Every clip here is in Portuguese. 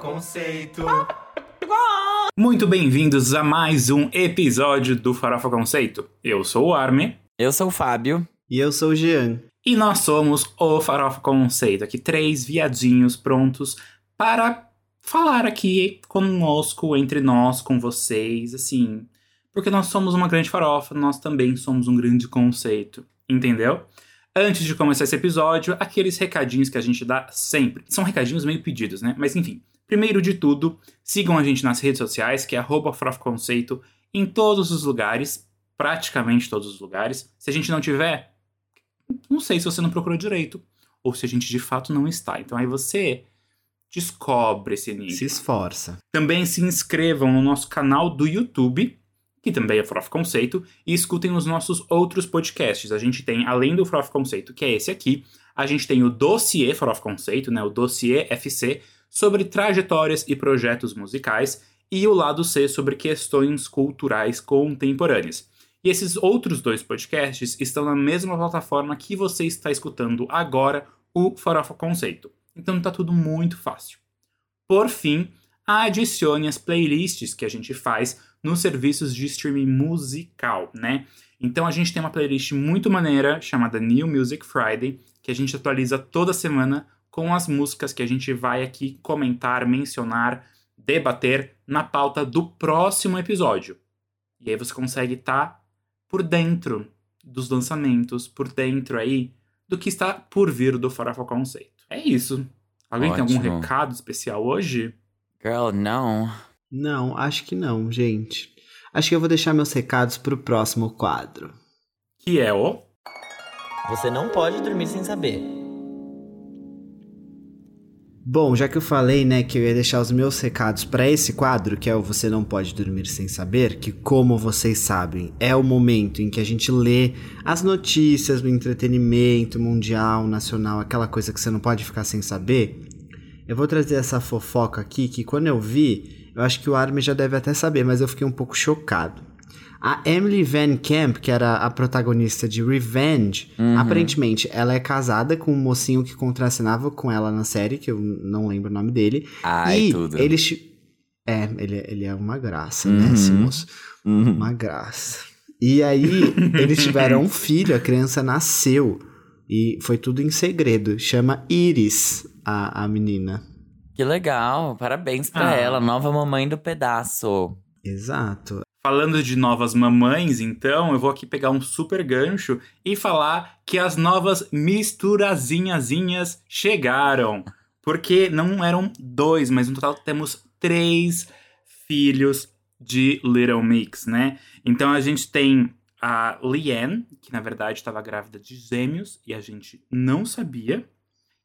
Conceito. Muito bem-vindos a mais um episódio do Farofa Conceito. Eu sou o Arme Eu sou o Fábio. E eu sou o Jean. e nós somos o Farofa Conceito. Aqui três viadinhos prontos para falar aqui conosco, entre nós, com vocês, assim. Porque nós somos uma grande farofa, nós também somos um grande conceito. Entendeu? Antes de começar esse episódio, aqueles recadinhos que a gente dá sempre. São recadinhos meio pedidos, né? Mas enfim. Primeiro de tudo, sigam a gente nas redes sociais, que é arroba Conceito, em todos os lugares, praticamente todos os lugares. Se a gente não tiver, não sei se você não procurou direito, ou se a gente de fato não está. Então aí você descobre esse enigma. Se esforça. Também se inscrevam no nosso canal do YouTube, que também é Frof Conceito, e escutem os nossos outros podcasts. A gente tem, além do Frof Conceito, que é esse aqui, a gente tem o Dossiê Frof Conceito, né, o Dossiê FC, sobre trajetórias e projetos musicais, e o lado C sobre questões culturais contemporâneas. E esses outros dois podcasts estão na mesma plataforma que você está escutando agora, o Farofa Conceito. Então tá tudo muito fácil. Por fim, adicione as playlists que a gente faz nos serviços de streaming musical, né? Então a gente tem uma playlist muito maneira chamada New Music Friday, que a gente atualiza toda semana com as músicas que a gente vai aqui comentar, mencionar, debater na pauta do próximo episódio. E aí você consegue estar por dentro dos lançamentos, por dentro aí do que está por vir do Farofa Conceito. É isso. Alguém tem algum Ótimo. recado especial hoje? Girl, não. Não, acho que não, gente. Acho que eu vou deixar meus recados pro próximo quadro. Que é o. Você não pode dormir sem saber. Bom, já que eu falei, né, que eu ia deixar os meus recados pra esse quadro, que é o Você Não Pode Dormir Sem Saber, que, como vocês sabem, é o momento em que a gente lê as notícias do entretenimento mundial, nacional, aquela coisa que você não pode ficar sem saber. Eu vou trazer essa fofoca aqui, que quando eu vi, eu acho que o Armin já deve até saber, mas eu fiquei um pouco chocado. A Emily Van Camp, que era a protagonista de Revenge, Uhum. aparentemente ela é casada com um mocinho que contracenava com ela na série, que eu não lembro o nome dele. Ai, e tudo. eles. É, ele, ele é uma graça, né, Uhum. esse moço? Uhum. Uma graça. E aí, eles tiveram um filho, a criança nasceu. E foi tudo em segredo. Chama Iris, a, a menina. Que legal. Parabéns pra Ah. ela, nova mamãe do pedaço. Exato. Falando de novas mamães, então, eu vou aqui pegar um super gancho e falar que as novas misturazinhazinhas chegaram. Porque não eram dois, mas no total temos três filhos de Little Mix, né? Então a gente tem a Leanne, que na verdade estava grávida de gêmeos e a gente não sabia.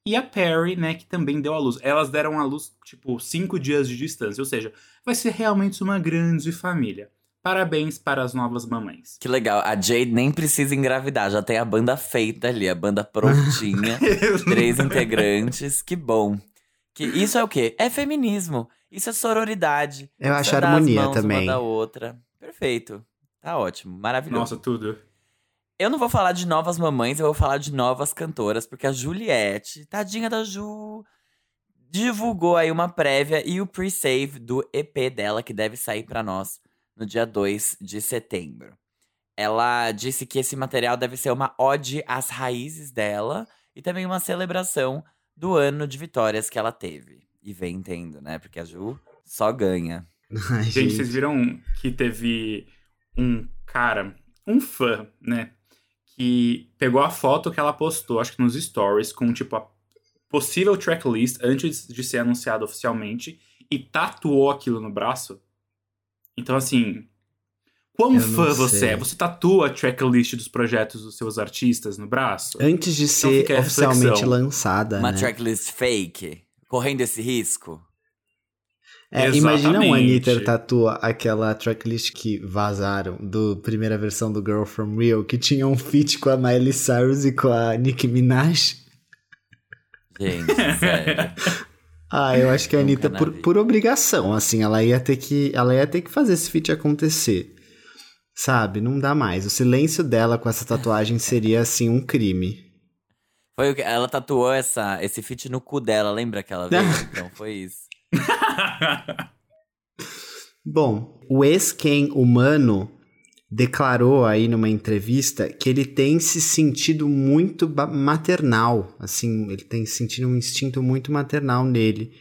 E a Perry, né, que também deu à luz. Elas deram à luz, tipo, cinco dias de distância. Ou seja, vai ser realmente uma grande família. Parabéns para as novas mamães. Que legal. A Jade nem precisa engravidar, já tem a banda feita ali, a banda prontinha. três integrantes, que bom. Que isso é o quê? É feminismo. Isso é sororidade. Eu acho é as harmonia mãos também. Uma da outra. Perfeito. Tá ótimo, maravilhoso. Nossa, tudo. Eu não vou falar de novas mamães, eu vou falar de novas cantoras, porque a Juliette, tadinha da Ju, divulgou aí uma prévia e o pre-save do EP dela, que deve sair pra nós no dia 2 de setembro. Ela disse que esse material deve ser uma ode às raízes dela e também uma celebração do ano de vitórias que ela teve. E vem tendo, né? Porque a Ju só ganha. Ai, Gente, vocês viram que teve um cara, um fã, né? Que pegou a foto que ela postou, acho que nos stories, com tipo a possível tracklist antes de ser anunciado oficialmente e tatuou aquilo no braço. Então, assim. Quão Eu fã você é? Você tatua a tracklist dos projetos dos seus artistas no braço? Antes de ser fica a oficialmente reflexão. lançada, Uma né? tracklist fake, correndo esse risco. É, imagina um Exatamente. Anitta tatua aquela tracklist que vazaram do primeira versão do Girl From Real, que tinha um feat com a Miley Cyrus e com a Nicki Minaj. Gente, sério. Ah, eu acho que a Anitta, por, por obrigação, assim, ela ia ter que. Ela ia ter que fazer esse feat acontecer. Sabe? Não dá mais. O silêncio dela com essa tatuagem seria, assim, um crime. Foi o que ela tatuou essa, esse feat no cu dela, lembra que ela veio? Então foi isso. Bom, o ex-Ken humano declarou aí numa entrevista que ele tem se sentido muito maternal, assim, ele tem sentido um instinto muito maternal nele.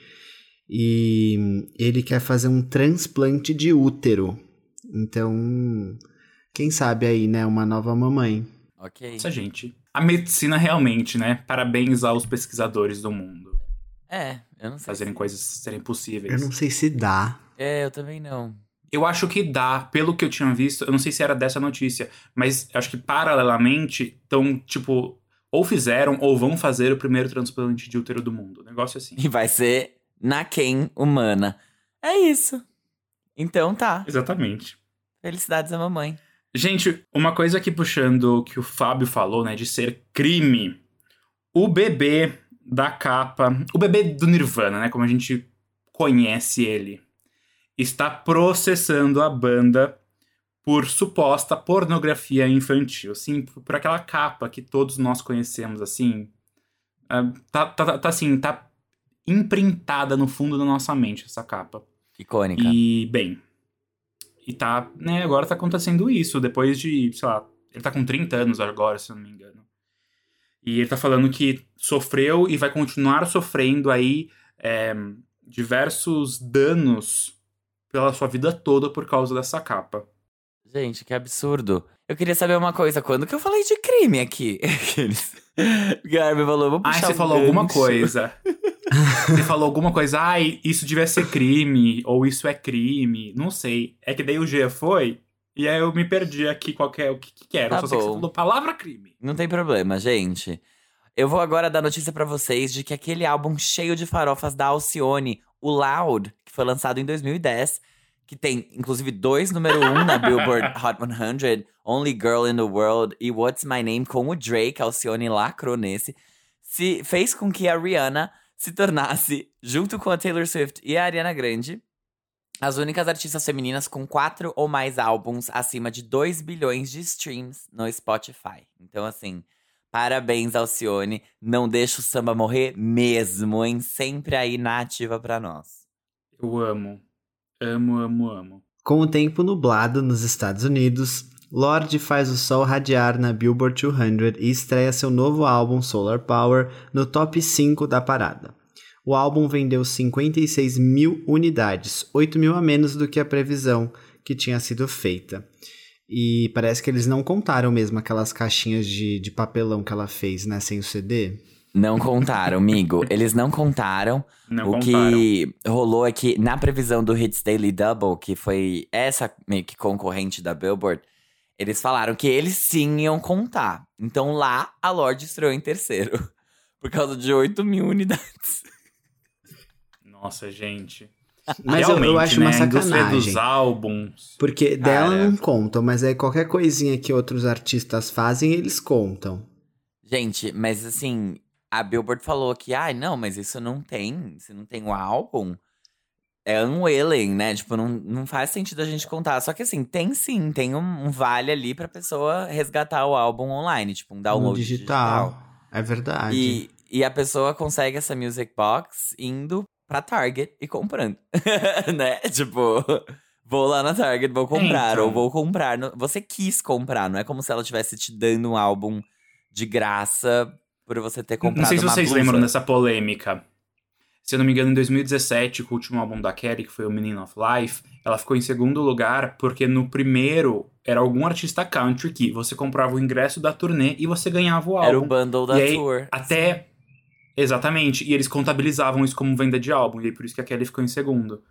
E ele quer fazer um transplante de útero. Então, quem sabe aí, né, uma nova mamãe. Ok. Essa gente. A medicina realmente, né? Parabéns aos pesquisadores do mundo. É, eu não sei. Fazerem se... coisas serem possíveis. Eu não sei se dá. É, eu também não. Eu acho que dá, pelo que eu tinha visto, eu não sei se era dessa notícia, mas acho que paralelamente estão, tipo, ou fizeram ou vão fazer o primeiro transplante de útero do mundo. Negócio assim. E vai ser na quem humana. É isso. Então tá. Exatamente. Felicidades à mamãe. Gente, uma coisa aqui puxando o que o Fábio falou, né, de ser crime. O bebê da capa, o bebê do Nirvana, né, como a gente conhece ele, está processando a banda por suposta pornografia infantil, assim, por aquela capa que todos nós conhecemos, assim, uh, tá, tá, tá, assim, tá imprintada no fundo da nossa mente essa capa. Icônica. E, bem, e tá, né, agora tá acontecendo isso, depois de, sei lá, ele tá com 30 anos agora, se eu não me engano. E ele tá falando que sofreu e vai continuar sofrendo aí é, diversos danos pela sua vida toda por causa dessa capa. Gente, que absurdo. Eu queria saber uma coisa, quando que eu falei de crime aqui? Garbi falou, vou puxar Ah, você um falou gancho. alguma coisa. você falou alguma coisa, ai, isso devia ser crime, ou isso é crime, não sei. É que daí o G foi, e aí eu me perdi aqui qual que é, o que, que era. Tá eu só sei que você bom. falou palavra crime. Não tem problema, gente. Eu vou agora dar notícia pra vocês de que aquele álbum cheio de farofas da Alcione, o Loud, que foi lançado em 2010, que tem inclusive dois número um na Billboard Hot 100, Only Girl in the World e What's My Name com o Drake, Alcione lacrou nesse, se fez com que a Rihanna se tornasse, junto com a Taylor Swift e a Ariana Grande, as únicas artistas femininas com quatro ou mais álbuns acima de 2 bilhões de streams no Spotify. Então, assim, parabéns, Alcione. Não deixa o samba morrer mesmo, hein? Sempre aí na ativa pra nós. Eu amo. Amo, amo, amo. Com o tempo nublado nos Estados Unidos, Lorde faz o sol radiar na Billboard 200 e estreia seu novo álbum Solar Power no top 5 da parada. O álbum vendeu 56 mil unidades, 8 mil a menos do que a previsão que tinha sido feita. E parece que eles não contaram mesmo aquelas caixinhas de, de papelão que ela fez, né, sem o CD. Não contaram, amigo. Eles não contaram. Não o contaram. que rolou é que, na previsão do Hits Daily Double, que foi essa meio que concorrente da Billboard, eles falaram que eles sim iam contar. Então lá, a Lorde estreou em terceiro. Por causa de 8 mil unidades. Nossa, gente. Mas eu, eu acho né? uma sacanagem. dos álbuns. Porque dela Cara. não contam, mas aí qualquer coisinha que outros artistas fazem, eles contam. Gente, mas assim, a Billboard falou que, ai, não, mas isso não tem, se não tem o álbum, é unwilling, né? Tipo, não, não faz sentido a gente contar. Só que assim, tem sim, tem um, um vale ali pra pessoa resgatar o álbum online, tipo, um download no digital. É verdade. E, e a pessoa consegue essa music box indo pra Target e comprando. né? Tipo, vou lá na Target, vou comprar. Então. Ou vou comprar. no- Você quis comprar, não é como se ela estivesse te dando um álbum de graça por você ter comprado Não sei se vocês blusa. lembram dessa polêmica. Se eu não me engano, em 2017, com o último álbum da Kelly, que foi o Meaning of Life, ela ficou em segundo lugar porque no primeiro era algum artista country que você comprava o ingresso da turnê e você ganhava o álbum. Era o bundle da E aí, tour. Até. Exatamente. E eles contabilizavam isso como venda de álbum. E aí por isso que a Kelly ficou em segundo.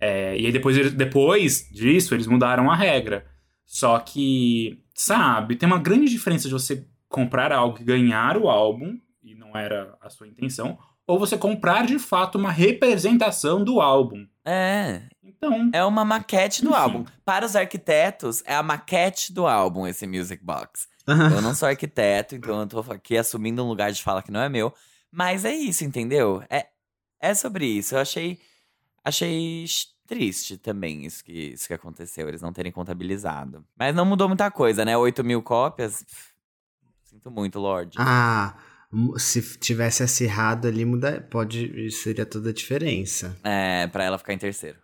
É, e aí depois, depois disso, eles mudaram a regra. Só que, sabe, tem uma grande diferença de você comprar algo e ganhar o álbum, e não era a sua intenção, ou você comprar de fato uma representação do álbum. É, Então, é uma maquete do Enfim. álbum. Para os arquitetos, é a maquete do álbum, esse Music Box. Eu não sou arquiteto, então eu tô aqui assumindo um lugar de fala que não é meu. Mas é isso, entendeu? É, é sobre isso. Eu achei, achei triste também isso que, isso que aconteceu, eles não terem contabilizado. Mas não mudou muita coisa, né? 8 mil cópias. pff, Sinto muito, Lorde. Ah, Se tivesse acirrado ali, muda, pode, seria toda a diferença. É, pra ela ficar em terceiro.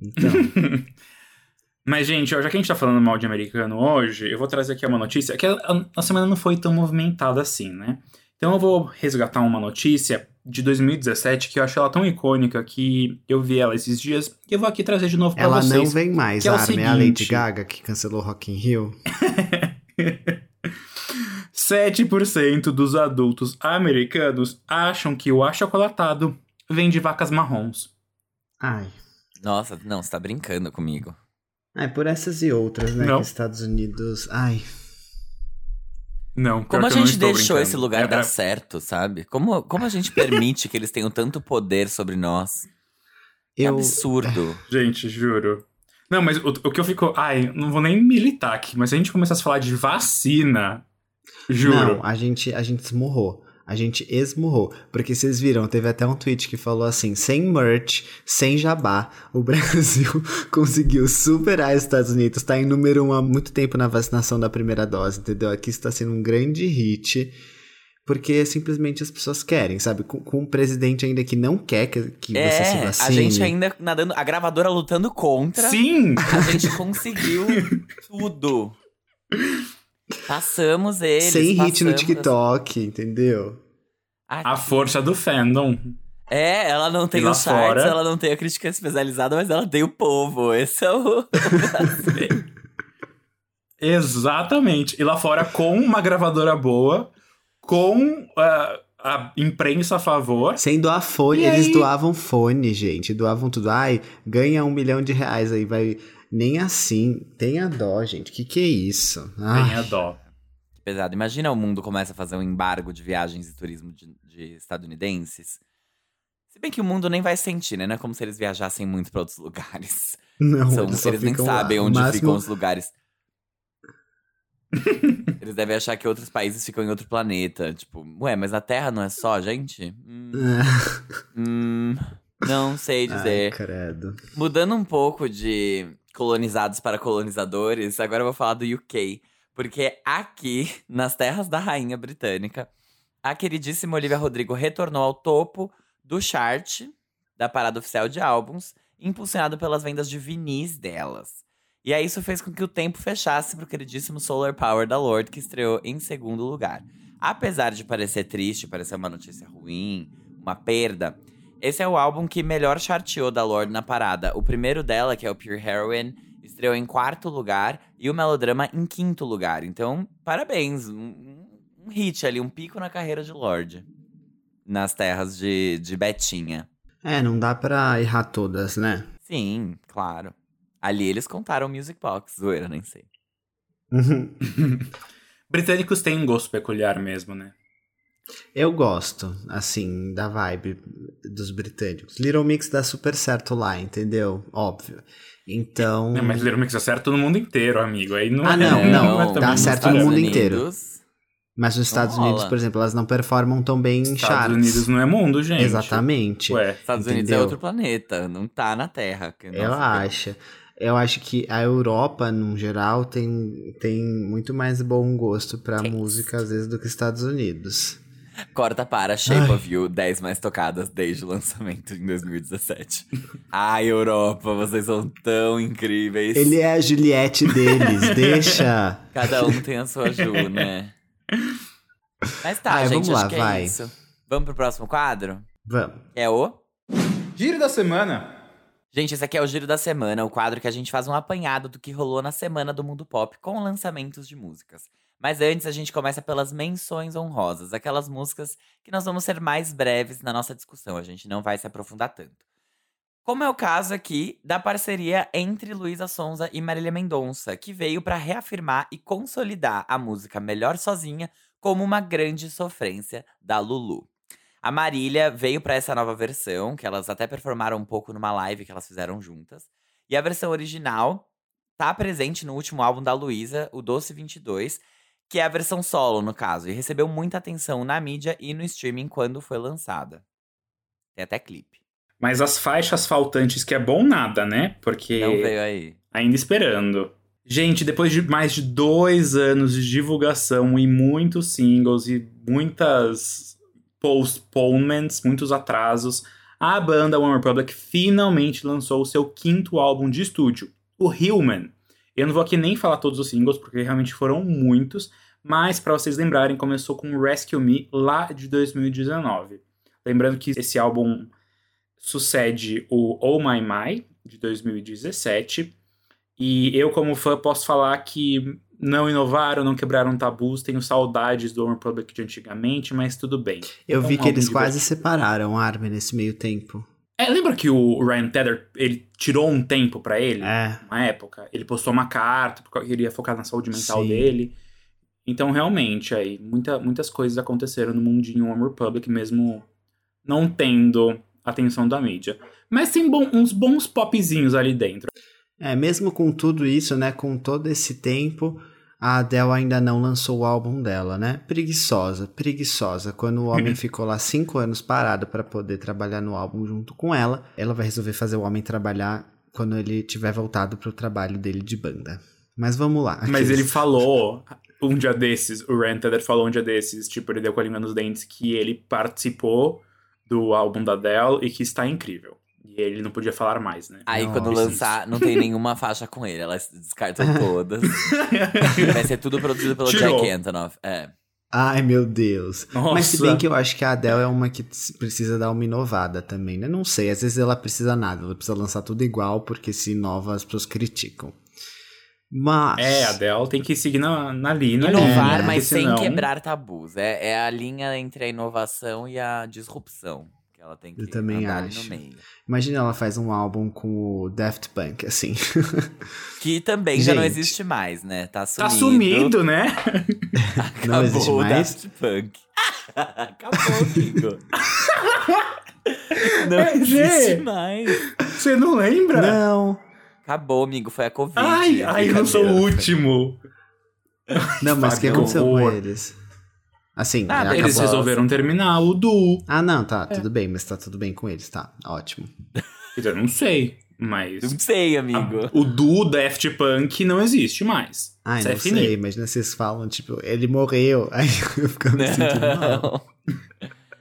Então. Mas, gente, ó, já que a gente tá falando mal de americano hoje, eu vou trazer aqui uma notícia que a, a semana não foi tão movimentada assim, né? Então eu vou resgatar uma notícia de 2017 que eu acho ela tão icônica que eu vi ela esses dias e eu vou aqui trazer de novo pra ela vocês. Ela não vem mais, que é, o Armin, seguinte... a Lady Gaga que cancelou Rock in Rio. 7% dos adultos americanos acham que o achocolatado vem de vacas marrons. Ai. Nossa, não, você tá brincando comigo. Ai, por essas e outras, né? Não. Que Estados Unidos. Ai. Não, Como a que eu não gente deixou brincando. esse lugar É, dar é- certo, sabe? Como, como a gente permite que eles tenham tanto poder sobre nós? Eu. absurdo. Gente, juro. Não, mas o, o que eu fico. Ai, não vou nem militar aqui, mas se a gente começasse a falar de vacina. Juro. Não, a gente, a gente esmurrou. A gente esmurrou. Porque vocês viram, teve até um tweet que falou assim: sem merch, sem jabá, o Brasil conseguiu superar os Estados Unidos. Tá em número um há muito tempo na vacinação da primeira dose, entendeu? Aqui está sendo um grande hit. Porque simplesmente as pessoas querem, sabe? Com, com um presidente ainda que não quer que, que você se É, a vacine. gente ainda nadando, a gravadora lutando contra. Sim! A gente conseguiu tudo. Passamos eles. Sem hit no passamos TikTok, entendeu? Aqui. A força do fandom. É, ela não tem os charts, fora- ela não tem a crítica especializada, mas ela tem o povo. Esse é o. o. Exatamente. E lá fora, com uma gravadora boa, com ah, a imprensa a favor. Sem doar fone, E eles aí? doavam fone, gente. Doavam tudo. Ai, ganha um milhão de reais aí, vai. Nem assim. Tenha dó, gente. Que que é isso? Ai, Tenha dó. Pesado. Imagina o mundo começa a fazer um embargo de viagens e turismo de, de estadunidenses. Se bem que o mundo nem vai sentir, né? Não é como se eles viajassem muito pra outros lugares. não, São- eles, eles nem lá. sabem onde máximo- ficam os lugares. eles devem achar que outros países ficam em outro planeta. Tipo, ué, mas a Terra não é só, gente? Hum, hum, não sei Ai, dizer. credo. Mudando um pouco de colonizados para colonizadores, agora eu vou falar do UK. Porque aqui, nas terras da rainha britânica, a queridíssima Olivia Rodrigo retornou ao topo do chart da parada oficial de álbuns, impulsionado pelas vendas de vinis delas. E aí isso fez com que o tempo fechasse pro queridíssimo Solar Power da Lorde, que estreou em segundo lugar. Apesar de parecer triste, parecer uma notícia ruim, uma perda, esse é o álbum que melhor charteou da Lorde na parada. O primeiro dela, que é o Pure Heroine, estreou em quarto lugar e o Melodrama em quinto lugar. Então, parabéns. Um, um- um hit ali, um pico na carreira de Lorde. Nas terras de, de Betinha. É, não dá pra errar todas, né? Sim, claro. Ali eles contaram Music Box, zoeira, nem sei. Britânicos têm um gosto peculiar mesmo, né? Eu gosto, assim, da vibe dos britânicos. Little Mix dá super certo lá, entendeu? Óbvio. Então. Não, mas Little Mix acerta no mundo inteiro, amigo. Aí não Ah, é- não, é não, também dá muito certo no mundo Estados inteiro. Mas os Estados Não Unidos, por exemplo, elas não performam tão bem em Estados charts. Unidos não é mundo, gente. Exatamente. Ué, Estados Unidos é Entendeu? outro planeta, não tá na Terra. nossa, acho. Eu acho que a Europa, no geral, tem, tem muito mais bom gosto pra Taste. música, às vezes, do que os Estados Unidos. Corta para Shape Ai. of You, 10 mais tocadas desde o lançamento em 2017. Ai, Europa, vocês são tão incríveis. Ele é a Juliette deles, deixa. Cada um tem a sua Ju, né? Mas tá, Ai, gente, vamos acho lá, que vai. é isso. Vamos pro próximo quadro? Vamos. É o... Giro da semana. Gente, esse aqui é o Giro da Semana, o quadro que a gente faz um apanhado do que rolou na semana do mundo pop com lançamentos de músicas. Mas antes, a gente começa pelas menções honrosas, aquelas músicas que nós vamos ser mais breves na nossa discussão, a gente não vai se aprofundar tanto. Como é o caso aqui da parceria entre Luísa Sonza e Marília Mendonça, que veio para reafirmar e consolidar a música Melhor Sozinha como uma grande sofrência da Lulu. A Marília veio pra essa nova versão, que elas até performaram um pouco numa live que elas fizeram juntas. E a versão original tá presente no último álbum da Luísa, o Doce 22, que é a versão solo, no caso, e recebeu muita atenção na mídia e no streaming quando foi lançada. Tem até clipe. Mas as faixas faltantes, que é bom nada, né? Porque Não veio aí. ainda esperando. Gente, depois de mais de dois anos de divulgação e muitos singles e muitas postponements, muitos atrasos, a banda One Republic finalmente lançou o seu quinto álbum de estúdio, o Human. Eu não vou aqui nem falar todos os singles, porque realmente foram muitos, mas para vocês lembrarem, começou com Rescue Me lá de 2019. Lembrando que esse álbum sucede o Oh My My, de 2017, e eu, como fã, posso falar que não inovaram, não quebraram tabus, tenho saudades do One Republic de antigamente, mas tudo bem. Eu É vi que eles quase divertido. separaram a Armin nesse meio tempo. É, lembra que o Ryan Tedder, ele tirou um tempo pra ele? É. Uma época. Ele postou uma carta, porque ele queria focar na saúde mental Sim. dele. Então, realmente, aí, muita, muitas coisas aconteceram no mundinho One Republic, mesmo não tendo atenção da mídia. Mas tem bom- uns bons popzinhos ali dentro. É, mesmo com tudo isso, né? Com todo esse tempo, a Adele ainda não lançou o álbum dela, né? Preguiçosa, preguiçosa. Quando o homem ficou lá cinco anos parado para poder trabalhar no álbum junto com ela, ela vai resolver fazer o homem trabalhar quando ele tiver voltado pro trabalho dele de banda. Mas vamos lá. Mas ele falou um dia desses, o Ryan Tedder falou um dia desses, tipo, ele deu com a língua nos dentes, que ele participou do álbum da Adele e que está incrível. E ele não podia falar mais, né? Aí Não, quando lançar, não tem nenhuma faixa com ele. Elas descartam todas. Vai ser tudo produzido pelo Tirou. Jack Antonoff. É. Ai, meu Deus. Nossa. Mas se bem que eu acho que a Adele é uma que precisa dar uma inovada também, né? Não sei, às vezes ela precisa nada, ela precisa lançar tudo igual, porque se inova as pessoas criticam. Mas. É, a Adele tem que seguir na, na linha. na Inovar, linha, né? mas senão- sem quebrar tabus. É, é a linha entre a inovação e a disrupção. Ela tem que Eu também acho. no meio. Imagina ela faz um álbum com o Daft Punk, assim. Que também já não Gente. existe mais, né? Tá Tá sumido. sumido, né? Acabou Não existe o mais? Daft Punk. Acabou, amigo. não É, existe Gê. mais. Você não lembra? não. Acabou, amigo. Foi a Covid. Ai, ai, eu não sou o último. Não, mas o que aconteceu com eles? Assim, Nada, acabou. Eles resolveram terminar o duo. Ah, não, tá, tudo bem, mas tá tudo bem com eles, tá, ótimo. Eu não sei, mas... Não sei, amigo. O duo Daft Punk não existe mais. Ai, Isso não é finito. sei, imagina vocês falam, tipo, ele morreu, aí eu fico me sentindo mal.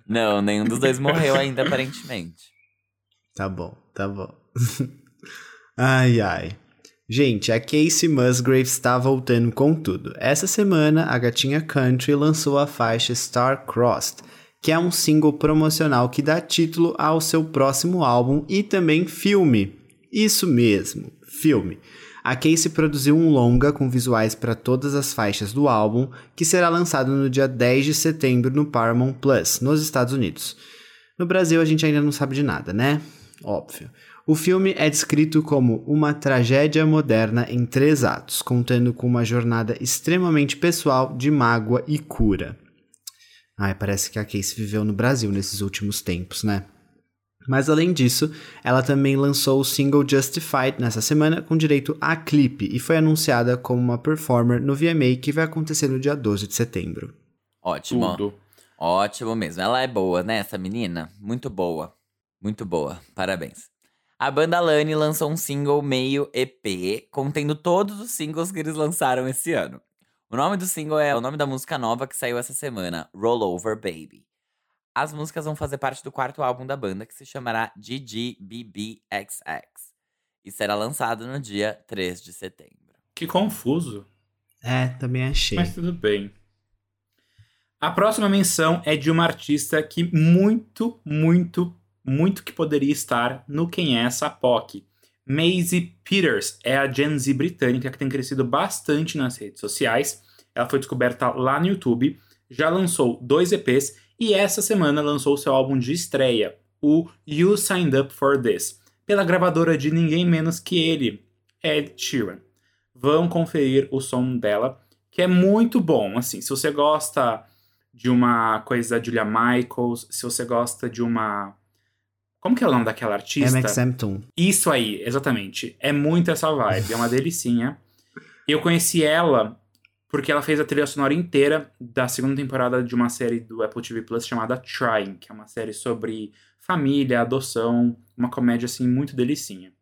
Não. não, nenhum dos dois morreu ainda, aparentemente. Tá bom, tá bom. ai, ai. Gente, a Casey Musgraves está voltando com tudo. Essa semana, a gatinha country lançou a faixa Star Crossed, que é um single promocional que dá título ao seu próximo álbum e também filme. Isso mesmo, filme. A Casey produziu um longa com visuais para todas as faixas do álbum, que será lançado no dia 10 de setembro no Paramount Plus, nos Estados Unidos. No Brasil a gente ainda não sabe de nada, né? Óbvio. O filme é descrito como uma tragédia moderna em três atos, contando com uma jornada extremamente pessoal de mágoa e cura. Ai, parece que a Casey viveu no Brasil nesses últimos tempos, né? Mas além disso, ela também lançou o single Justified nessa semana com direito a clipe e foi anunciada como uma performer no VMA que vai acontecer no dia 12 de setembro. Ótimo. Tudo. Ótimo mesmo. Ela é boa, né, essa menina? Muito boa. Muito boa. Parabéns. A banda Lani lançou um single meio EP, contendo todos os singles que eles lançaram esse ano. O nome do single é o nome da música nova que saiu essa semana, Roll Over Baby. As músicas vão fazer parte do quarto álbum da banda, que se chamará GGBBXX, e será lançado no dia 3 de setembro. Que confuso. É, também achei. Mas tudo bem. A próxima menção é de uma artista que muito, muito, muito que poderia estar no Quem é essa POC. Maisie Peters é a Gen Z britânica que tem crescido bastante nas redes sociais. Ela foi descoberta lá no YouTube, já lançou dois EPs e essa semana lançou seu álbum de estreia, o You Signed Up For This, pela gravadora de ninguém menos que ele, Ed Sheeran. Vão conferir o som dela, que é muito bom. Assim, se você gosta de uma coisa da Julia Michaels, se você gosta de uma. Como que é o nome daquela artista? MXM Toon. Isso aí, exatamente. É muito essa vibe, é uma delicinha. Eu conheci ela porque ela fez a trilha sonora inteira da segunda temporada de uma série do Apple TV Plus chamada Trying, que é uma série sobre família, adoção, uma comédia assim muito delicinha.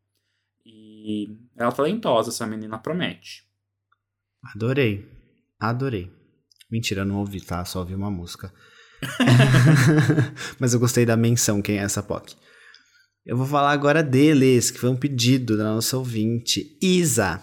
E ela é talentosa, essa menina promete. Adorei. Adorei. Mentira, não ouvi, tá? Só ouvi uma música. Mas eu gostei da menção, quem é essa POC. Eu vou falar agora deles, que foi um pedido da nossa ouvinte, Isa.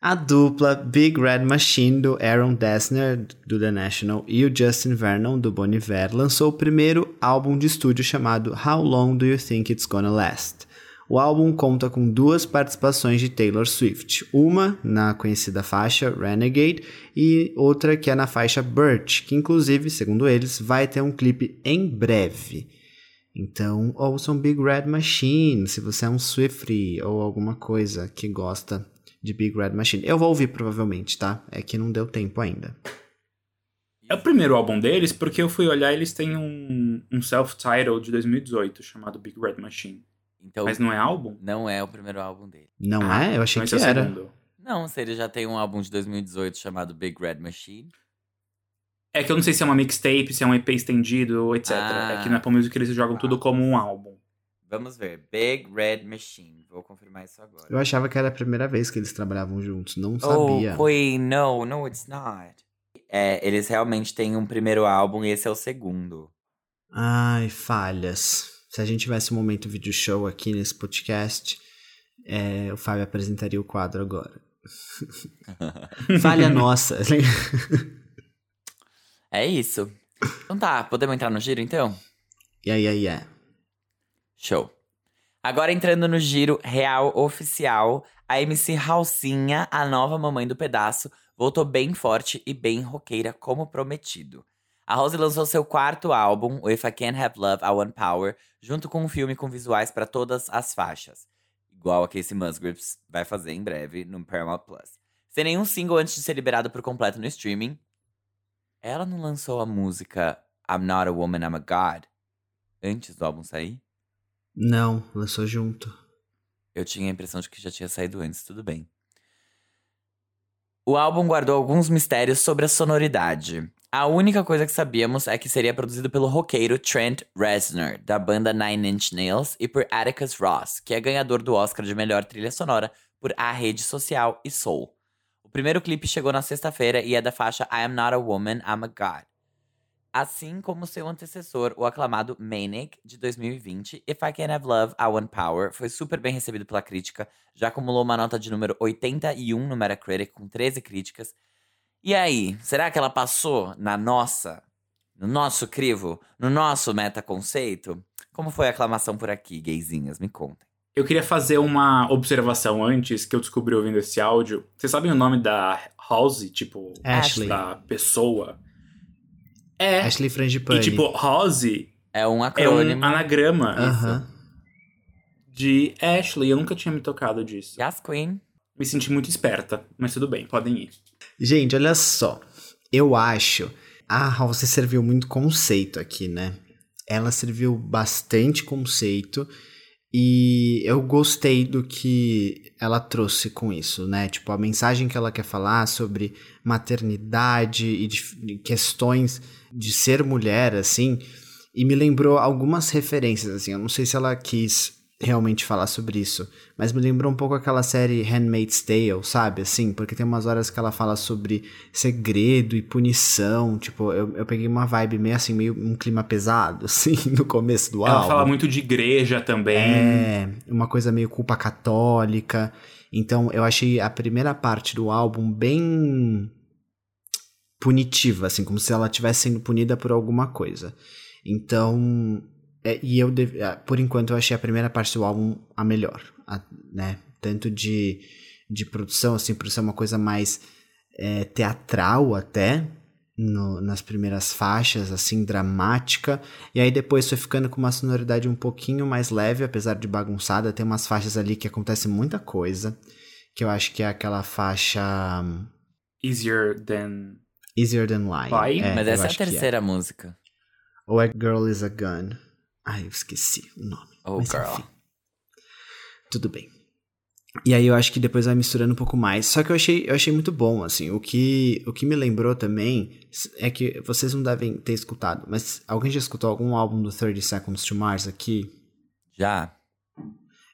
A dupla Big Red Machine do Aaron Dessner, do The National, e o Justin Vernon, do Bon Iver, lançou o primeiro álbum de estúdio chamado How Long Do You Think It's Gonna Last? O álbum conta com duas participações de Taylor Swift, uma na conhecida faixa Renegade e outra que é na faixa Birch, que inclusive, segundo eles, vai ter um clipe em breve. Então, ouçam Big Red Machine, se você é um Swiftie ou alguma coisa que gosta de Big Red Machine. Eu vou ouvir provavelmente, tá? É que não deu tempo ainda. É o primeiro álbum deles, porque eu fui olhar eles têm um, um self-title de 2018 chamado Big Red Machine. Então, Mas não é álbum? não é o primeiro álbum dele. Não Ah, é? Eu achei que é o era. segundo. Não, se ele já tem um álbum de 2018 chamado Big Red Machine. É que eu não sei se é uma mixtape, se é um EP estendido, etc. Ah. É que na Apple Music eles jogam tudo como um álbum. Vamos ver. Big Red Machine. Vou confirmar isso agora. Eu achava que era a primeira vez que eles trabalhavam juntos, não Oh, sabia. Queen, no, no, it's not. É, eles realmente têm um primeiro álbum e esse é o segundo. Ai, falhas. Se a gente tivesse um momento vídeo show aqui nesse podcast, é, o Fábio apresentaria o quadro agora. Falha nossa. É isso. Então tá, podemos entrar no giro então? aí, aí, é. Show. Agora entrando no giro real oficial, a MC Ralcinha, a nova mamãe do pedaço, voltou bem forte e bem roqueira como prometido. A Rose lançou seu quarto álbum, o If I Can't Have Love, I Want Power, junto com um filme com visuais para todas as faixas. Igual a Casey Musgraves vai fazer em breve no Paramount Plus. Sem nenhum single antes de ser liberado por completo no streaming. Ela não lançou a música I'm Not a Woman, I'm a God antes do álbum sair? Não, lançou junto. Eu tinha a impressão de que já tinha saído antes, tudo bem. O álbum guardou alguns mistérios sobre a sonoridade. A única coisa que sabíamos é que seria produzido pelo roqueiro Trent Reznor, da banda Nine Inch Nails, e por Atticus Ross, que é ganhador do Oscar de melhor trilha sonora por A Rede Social e Soul. O primeiro clipe chegou na sexta-feira e é da faixa I Am Not a Woman, I'm a God. Assim como seu antecessor, o aclamado Manic, de 2020, If I Can't Have Love, I Want Power, foi super bem recebido pela crítica, já acumulou uma nota de número 81 no Metacritic, com 13 críticas. E aí, será que ela passou na nossa, no nosso crivo, no nosso metaconceito? Como foi a aclamação por aqui, gayzinhas? Me contem. Eu queria fazer uma observação antes que eu descobri ouvindo esse áudio. Vocês sabem o nome da Halsey? Tipo, Ashley. da pessoa? É. Ashley Frangipane. E tipo, Halsey É um é acrônimo. um anagrama Aham. de Ashley. Eu nunca tinha me tocado disso. Yas Queen. Me senti muito esperta, mas tudo bem, podem ir. Gente, olha só. Eu acho. A Halsey serviu muito conceito aqui, né? Ela serviu bastante conceito. E eu gostei do que ela trouxe com isso, né? Tipo, a mensagem que ela quer falar sobre maternidade e de questões de ser mulher, assim. E me lembrou algumas referências, assim. Eu não sei se ela quis realmente falar sobre isso, mas me lembrou um pouco aquela série Handmaid's Tale, sabe? Assim, porque tem umas horas que ela fala sobre segredo e punição. Tipo, eu, eu peguei uma vibe meio assim, meio um clima pesado, assim, no começo do Ela álbum. fala muito de igreja também. É, uma coisa meio culpa católica. Então, eu achei a primeira parte do álbum bem punitiva, assim, como se ela estivesse sendo punida por alguma coisa. Então, é, e eu, deve- ah, por enquanto, eu achei a primeira parte do álbum a melhor, a- né? Tanto de, de produção, assim, por ser uma coisa mais é, teatral até, no- nas primeiras faixas, assim, dramática. E aí depois foi ficando com uma sonoridade um pouquinho mais leve, apesar de bagunçada. Tem umas faixas ali que acontece muita coisa. Que eu acho que é aquela faixa hum, Easier than. Easier Than Lying. Lying? Mas essa é a que terceira música. Ou é Girl is a Gun. Ai, eu esqueci o nome. Oh, Mas, girl. enfim. Tudo bem. E aí eu acho que depois vai misturando um pouco mais. Só que eu achei, eu achei muito bom, assim. O que, o que me lembrou também é que vocês não devem ter escutado, mas alguém já escutou algum álbum do 30 Seconds to Mars aqui? Já.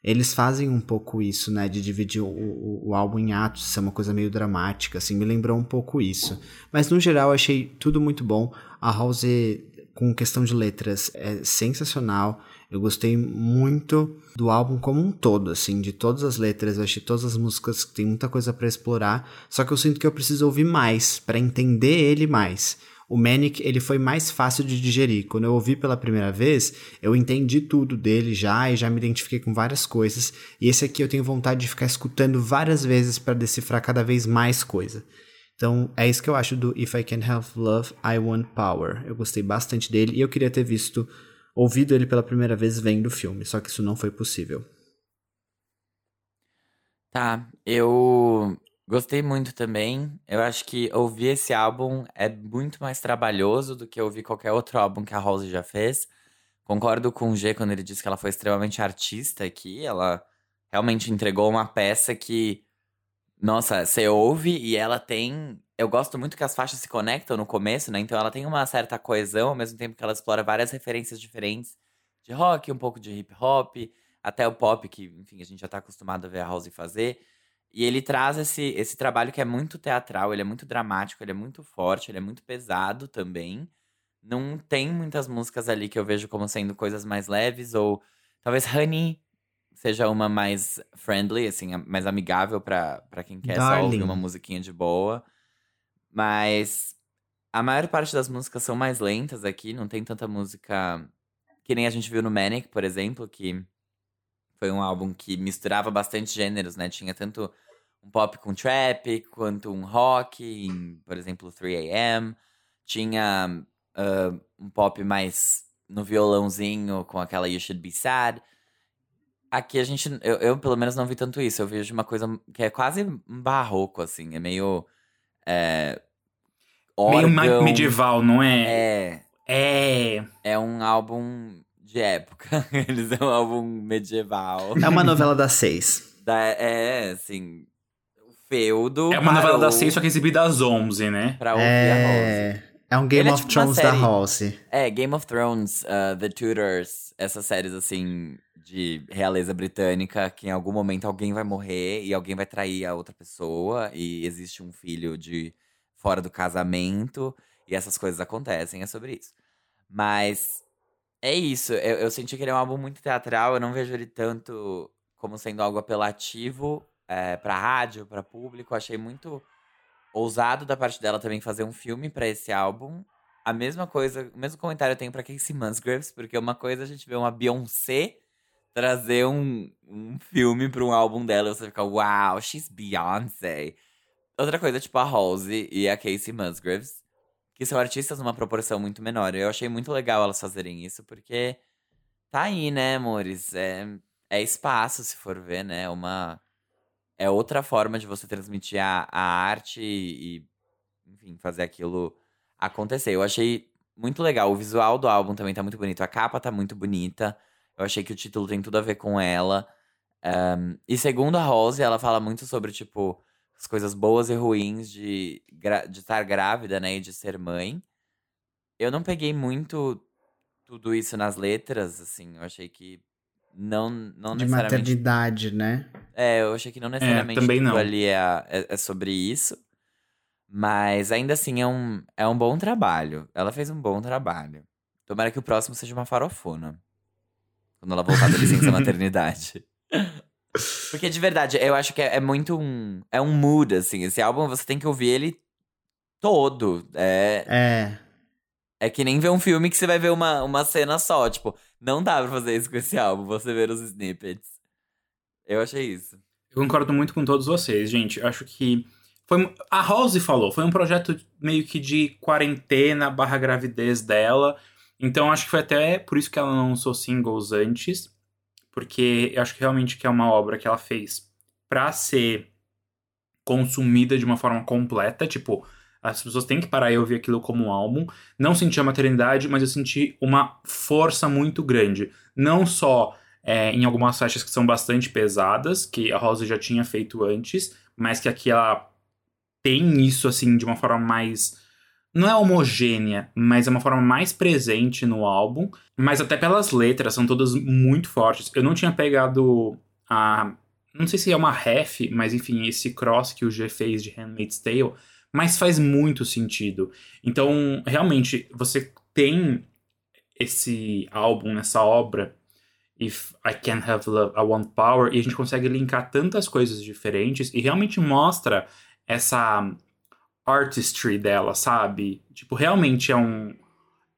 eles fazem um pouco isso, né? De dividir o, o, o, álbum em atos, ser uma coisa meio dramática, assim, me lembrou um pouco isso. Mas no geral achei tudo muito bom. A House, com questão de letras, é sensacional. Eu gostei muito do álbum como um todo, assim, de todas as letras. Eu achei todas as músicas que tem muita coisa para explorar. Só que eu sinto que eu preciso ouvir mais para entender ele mais. O Manic, ele foi mais fácil de digerir. Quando eu ouvi pela primeira vez, eu entendi tudo dele já e já me identifiquei com várias coisas. E esse aqui eu tenho vontade de ficar escutando várias vezes para decifrar cada vez mais coisa. Então, é isso que eu acho do If I Can Have Love, I Want Power. Eu gostei bastante dele e eu queria ter visto, ouvido ele pela primeira vez vendo o filme, só que isso não foi possível. Tá, eu Gostei muito também. Eu acho que ouvir esse álbum é muito mais trabalhoso do que ouvir qualquer outro álbum que a Rose já fez. Concordo com o G quando ele disse que ela foi extremamente artista aqui. Ela realmente entregou uma peça que, nossa, você ouve e ela tem. Eu gosto muito que as faixas se conectam no começo, né? Então ela tem uma certa coesão, ao mesmo tempo que ela explora várias referências diferentes de rock, um pouco de hip hop, até o pop, que, enfim, a gente já tá acostumado a ver a House fazer. E ele traz esse, esse trabalho que é muito teatral, ele é muito dramático, ele é muito forte, ele é muito pesado também. Não tem muitas músicas ali que eu vejo como sendo coisas mais leves, ou talvez Honey seja uma mais friendly, assim, mais amigável para quem quer Darling. só ouvir uma musiquinha de boa. Mas a maior parte das músicas são mais lentas aqui, não tem tanta música que nem a gente viu no Manic, por exemplo, que foi um álbum que misturava bastante gêneros, né? Tinha tanto um pop com trap, quanto um rock, em, por exemplo, 3AM. Tinha uh, um pop mais no violãozinho, com aquela You Should Be Sad. Aqui a gente, eu, eu, pelo menos não vi tanto isso. Eu vejo uma coisa que é quase barroco, assim. É meio. É, órgão, meio medieval, não é? É. É. É um álbum de época. Eles é um álbum medieval. É uma novela das seis. Da, é, assim feudo. É uma novela das seis, só que exibida às onze, né? Pra ouvir é... a Rose. É um Game Ele é of é tipo Thrones da House. É, Game of Thrones, uh, The Tudors, essas séries assim de realeza britânica, que em algum momento alguém vai morrer e alguém vai trair a outra pessoa e existe um filho de fora do casamento e essas coisas acontecem, é sobre isso. Mas é isso, eu, eu senti que ele é um álbum muito teatral, eu não vejo ele tanto como sendo algo apelativo é, pra rádio, pra público. Achei muito ousado da parte dela também fazer um filme para esse álbum. A mesma coisa, o mesmo comentário eu tenho pra Casey Musgraves, porque uma coisa a gente vê uma Beyoncé trazer um, um filme pra um álbum dela e você fica, wow, she's Beyoncé. Outra coisa, tipo a Rose e a Casey Musgraves, que são artistas numa proporção muito menor. Eu achei muito legal elas fazerem isso, porque tá aí, né, amores? É, é espaço, se for ver, né? Uma é outra forma de você transmitir a, a arte e, enfim, fazer aquilo acontecer. Eu achei muito legal. O visual do álbum também tá muito bonito. A capa tá muito bonita. Eu achei que o título tem tudo a ver com ela. Um, e segundo a Rose, ela fala muito sobre, tipo, as coisas boas e ruins de, de estar grávida, né? E de ser mãe. Eu não peguei muito tudo isso nas letras, assim. Eu achei que não, não de necessariamente. maternidade, né? É, eu achei que não é, necessariamente é, também tudo não. ali é, é, é, sobre isso. Mas ainda assim é um, é um bom trabalho. Ela fez um bom trabalho. Tomara que o próximo seja uma farofona. Quando ela voltar da licença maternidade. Porque de verdade, eu acho que é, é, muito um. É um mood, assim. Esse álbum você tem que ouvir ele todo. É. É. É que nem ver um filme que você vai ver uma, uma cena só. Tipo, não dá pra fazer isso com esse álbum, você ver os snippets. Eu achei isso. Eu concordo muito com todos vocês, gente. Eu acho que. Foi, a Rose falou, foi um projeto meio que de quarentena barra gravidez dela. Então acho que foi até por isso que ela não lançou singles antes. Porque eu acho que realmente que é uma obra que ela fez pra ser consumida de uma forma completa. Tipo, as pessoas têm que parar e ouvir aquilo como um álbum. Não senti a maternidade, mas eu senti uma força muito grande. Não só é, em algumas faixas que são bastante pesadas, que a Rosa já tinha feito antes, mas que aqui ela tem isso assim de uma forma mais não é homogênea, mas é uma forma mais presente no álbum, mas até pelas letras são todas muito fortes. Eu não tinha pegado a. Não sei se é uma ref, mas enfim, esse cross que o G fez de Handmaid's Tale, mas faz muito sentido. Então, realmente, você tem esse álbum, nessa obra, If I Can't Have Love, I Want Power, e a gente consegue linkar tantas coisas diferentes e realmente mostra essa artistry dela, sabe? Tipo, realmente é um.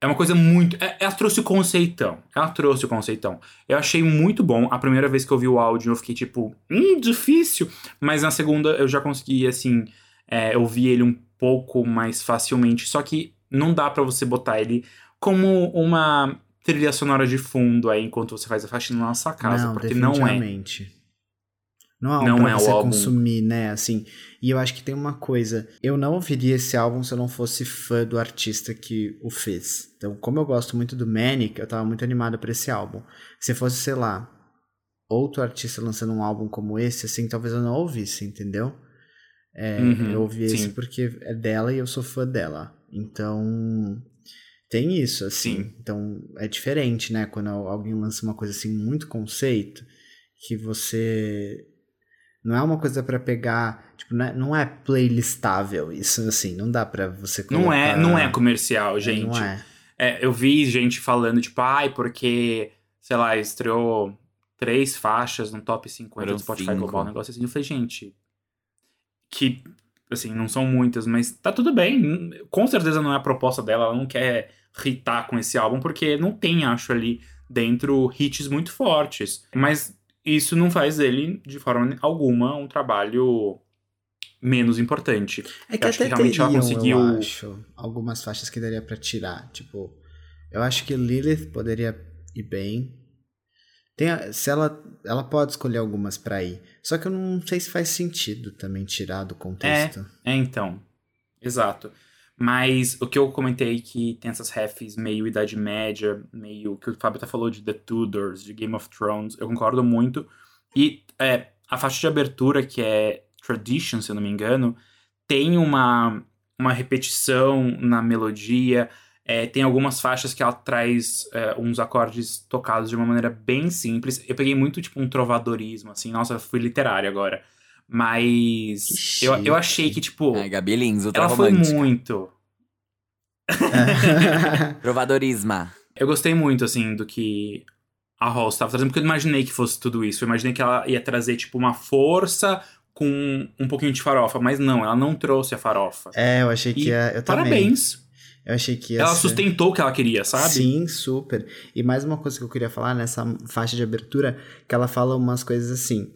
É uma coisa muito. É, ela trouxe o conceitão. Ela trouxe o conceitão. Eu achei muito bom. A primeira vez que eu vi o áudio, eu fiquei tipo, hum, difícil. Mas na segunda eu já consegui, assim, é, ouvir ele um pouco mais facilmente. Só que não dá para você botar ele como uma trilha sonora de fundo aí enquanto você faz a faxina na sua casa. Não, porque não é. Não é algo Não pra é você consumir, né? Assim, e eu acho que tem uma coisa. Eu não ouviria esse álbum se eu não fosse fã do artista que o fez. Então, como eu gosto muito do Manic, eu tava muito animado pra esse álbum. Se fosse, sei lá, outro artista lançando um álbum como esse, assim, talvez eu não ouvisse, entendeu? É, Uhum, eu ouvi esse sim. porque é dela e eu sou fã dela. Então, tem isso, assim. Sim. Então, é diferente, né? Quando alguém lança uma coisa assim, muito conceito, que você. Não é uma coisa pra pegar. Tipo, não é, não é playlistável isso, assim. Não dá pra você colocar. Não é, não é comercial, É, gente. Não é. É, eu vi gente falando, tipo, ai, porque, sei lá, estreou três faixas no top 50 Foram do Spotify cinco. Global, um negócio assim. Eu falei, gente, que, assim, não são muitas, mas tá tudo bem. Com certeza não é a proposta dela, ela não quer hitar com esse álbum, porque não tem, acho, ali dentro hits muito fortes. Mas isso não faz dele, de forma alguma, um trabalho menos importante. É que Eu acho até que teriam, conseguiu- eu acho, algumas faixas que daria pra tirar. Tipo, eu acho que Lilith poderia ir bem. Tem a- se ela, ela pode escolher algumas pra ir. Só que eu não sei se faz sentido também tirar do contexto. É, então. Exato. Mas o que eu comentei que tem essas refs meio Idade Média, meio que o Fábio até falou de The Tudors, de Game of Thrones, eu concordo muito. E é, a faixa de abertura, que é Tradition, se eu não me engano, tem uma, uma repetição na melodia. é, tem algumas faixas que ela traz é, uns acordes tocados de uma maneira bem simples. Eu peguei muito, tipo, um trovadorismo, assim. Nossa, fui literário agora. Mas Que eu, eu achei que, tipo, Ai, Gabi Lins, ela foi muito. Trovadorisma. Eu gostei muito, assim, do que a Rose estava trazendo, porque eu imaginei que fosse tudo isso. Eu imaginei que ela ia trazer, tipo, uma força com um pouquinho de farofa. Mas não, ela não trouxe a farofa. é, eu achei que E ia. Eu também. Parabéns. Eu achei que ia Ela ser- sustentou o que ela queria, sabe? Sim, super. E mais uma coisa que eu queria falar nessa faixa de abertura, que ela fala umas coisas assim.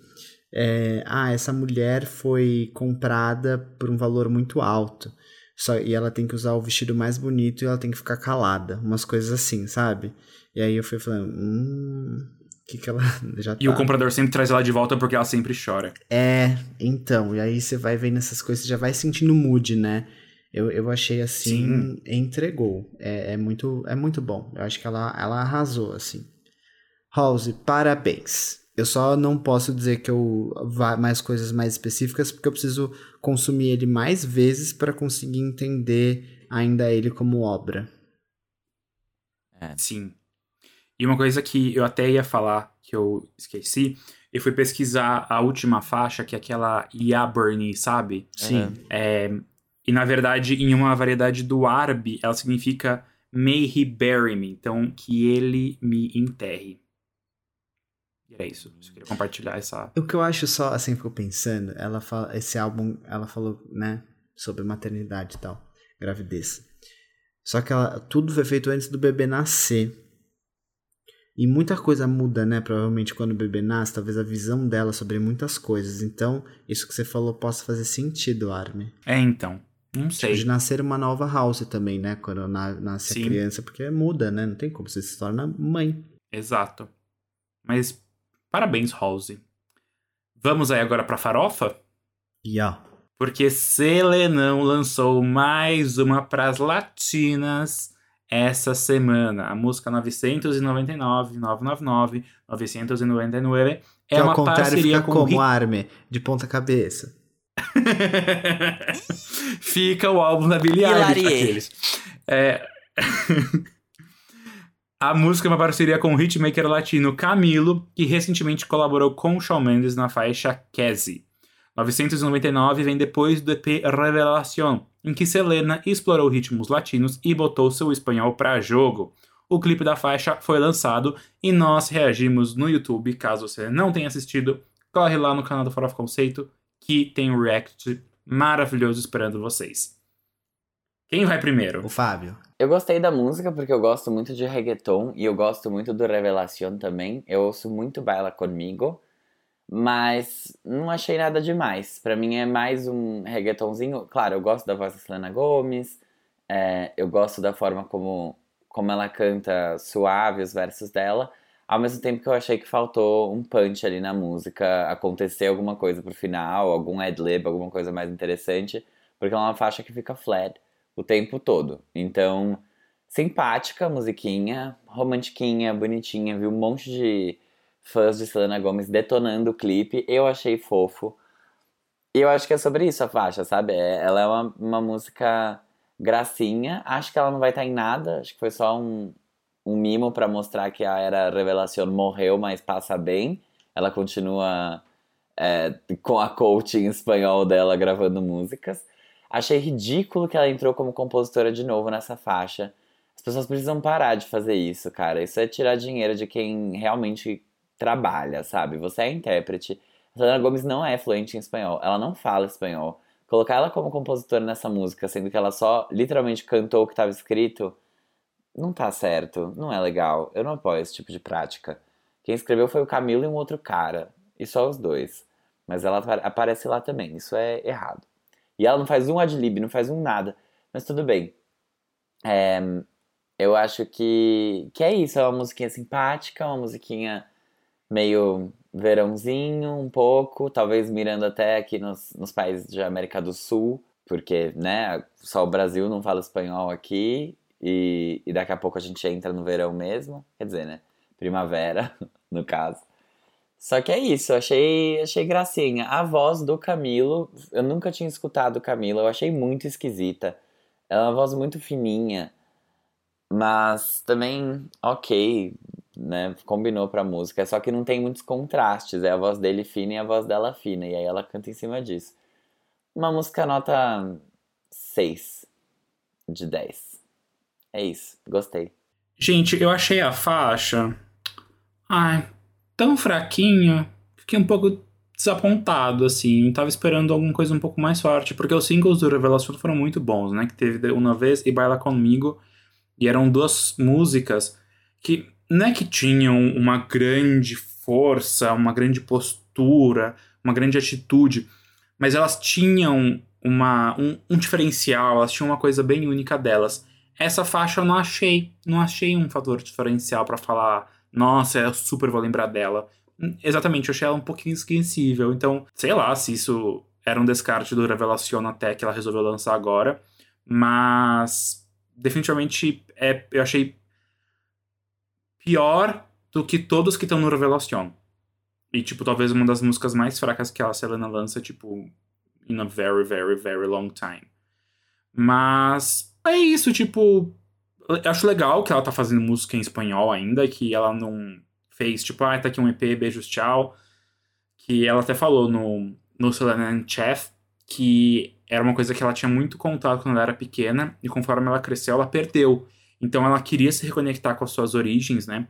É, ah, essa mulher foi comprada por um valor muito alto. Só, e ela tem que usar o vestido mais bonito e ela tem que ficar calada. Umas coisas assim, sabe? E aí eu fui falando, hum. Que, que ela já E o tá. comprador sempre traz ela de volta porque ela sempre chora. É, então, e aí você vai vendo essas coisas, você já vai sentindo mood, né? Eu, eu achei assim, Sim. entregou. É, é muito, é muito bom. Eu acho que ela, ela arrasou, assim. House, parabéns. Eu só não posso dizer que eu vá mais coisas mais específicas, porque eu preciso consumir ele mais vezes para conseguir entender ainda ele como obra. Sim. E uma coisa que eu até ia falar, que eu esqueci, eu fui pesquisar a última faixa, que é aquela Ya Bernie, sabe? Sim. É, e na verdade, em uma variedade do árabe, ela significa May he bury me. Então, que ele me enterre. E é isso. Eu queria compartilhar essa. O que eu acho só, assim, fico pensando, ela fala, esse álbum, ela falou, né, sobre maternidade e tal, gravidez. Só que ela, tudo foi feito antes do bebê nascer. E muita coisa muda, né, provavelmente quando o bebê nasce, talvez a visão dela sobre muitas coisas. Então, isso que você falou possa fazer sentido, Armin. É, então. Não sei. De nascer uma nova house também, né, quando na- nasce Sim. a criança, porque muda, né, não tem como, você se torna mãe. Exato. Mas, parabéns, Rose. Vamos aí agora pra farofa? Yeah. Porque Selenão lançou mais uma pras latinas essa semana. A música 999, 999, 999 é que ao uma contrário parceria fica com como, Rick- Armin? De ponta cabeça. Fica o álbum da Billie Eilish. É... A música é uma parceria com o hitmaker latino Camilo, que recentemente colaborou com Shawn Mendes na faixa Cassie. 999 vem depois do EP Revelación, em que Selena explorou ritmos latinos e botou seu espanhol para jogo. O clipe da faixa foi lançado e nós reagimos no YouTube. Caso você não tenha assistido, corre lá no canal do Fora of Conceito que tem um react maravilhoso esperando vocês. Quem vai primeiro? O Fábio. Eu gostei da música porque eu gosto muito de reggaeton e eu gosto muito do Revelación também. Eu ouço muito Baila Comigo, mas não achei nada demais. Para mim é mais um reggaetonzinho. Claro, eu gosto da voz da Selena Gomes, é, eu gosto da forma como, como ela canta suave os versos dela, ao mesmo tempo que eu achei que faltou um punch ali na música, acontecer alguma coisa pro final, algum ad-lib, alguma coisa mais interessante, porque ela é uma faixa que fica flat o tempo todo. Então, simpática musiquinha, romantiquinha, bonitinha, viu um monte de fãs de Selena Gomez detonando o clipe, eu achei fofo. E eu acho que é sobre isso a faixa, sabe? É, ela é uma, uma música gracinha, acho que ela não vai estar em nada, acho que foi só um, um mimo para mostrar que a Era Revelação morreu, mas passa bem. Ela continua é, com a coaching espanhol dela gravando músicas. Achei ridículo que ela entrou como compositora de novo nessa faixa. As pessoas precisam parar de fazer isso, cara. Isso é tirar dinheiro de quem realmente trabalha, sabe? Você é intérprete. A Selena Gomes não é fluente em espanhol. Ela não fala espanhol. Colocar ela como compositora nessa música, sendo que ela só literalmente cantou o que estava escrito, não tá certo. Não é legal. Eu não apoio esse tipo de prática. Quem escreveu foi o Camilo e um outro cara. E só os dois. Mas ela aparece lá também. Isso é errado. E ela não faz um adlib, não faz um nada. Mas tudo bem. É, eu acho que, que é isso. É uma musiquinha simpática, uma musiquinha meio verãozinho, um pouco. Talvez mirando até aqui nos, nos países de América do Sul. Porque, né, só o Brasil não fala espanhol aqui. E, e daqui a pouco a gente entra no verão mesmo. Quer dizer, né? Primavera, no caso. Só que é isso, achei, achei gracinha. A voz do Camilo, eu nunca tinha escutado o Camilo, eu achei muito esquisita. Ela é uma voz muito fininha, mas também ok, né? Combinou pra música, só que não tem muitos contrastes. É a voz dele fina e a voz dela fina, e aí ela canta em cima disso. Uma música nota 6 de 10. É isso, gostei. Gente, eu achei a faixa. Ai, tão fraquinha, fiquei um pouco desapontado, assim. Tava esperando alguma coisa um pouco mais forte, porque os singles do Revelação foram muito bons, né? Que teve Uma Vez e Baila Comigo, e eram duas músicas que não é que tinham uma grande força, uma grande postura, uma grande atitude, mas elas tinham uma, um, um diferencial, elas tinham uma coisa bem única delas. Essa faixa eu não achei, não achei um fator diferencial para falar nossa, eu super vou lembrar dela. Exatamente, eu achei ela um pouquinho esquecível. Então, sei lá se isso era um descarte do Revelación até que ela resolveu lançar agora. Mas, definitivamente, é, eu achei pior do que todos que estão no Revelación. E, tipo, talvez uma das músicas mais fracas que a Selena lança, tipo, in a very, very, very long time. Mas é isso, tipo, acho legal que ela tá fazendo música em espanhol ainda, que ela não fez, tipo, ah, tá aqui um EP, beijos, tchau. Que ela até falou no, no Selena Chef que era uma coisa que ela tinha muito contato quando ela era pequena, e conforme ela cresceu, ela perdeu. Então ela queria se reconectar com as suas origens, né?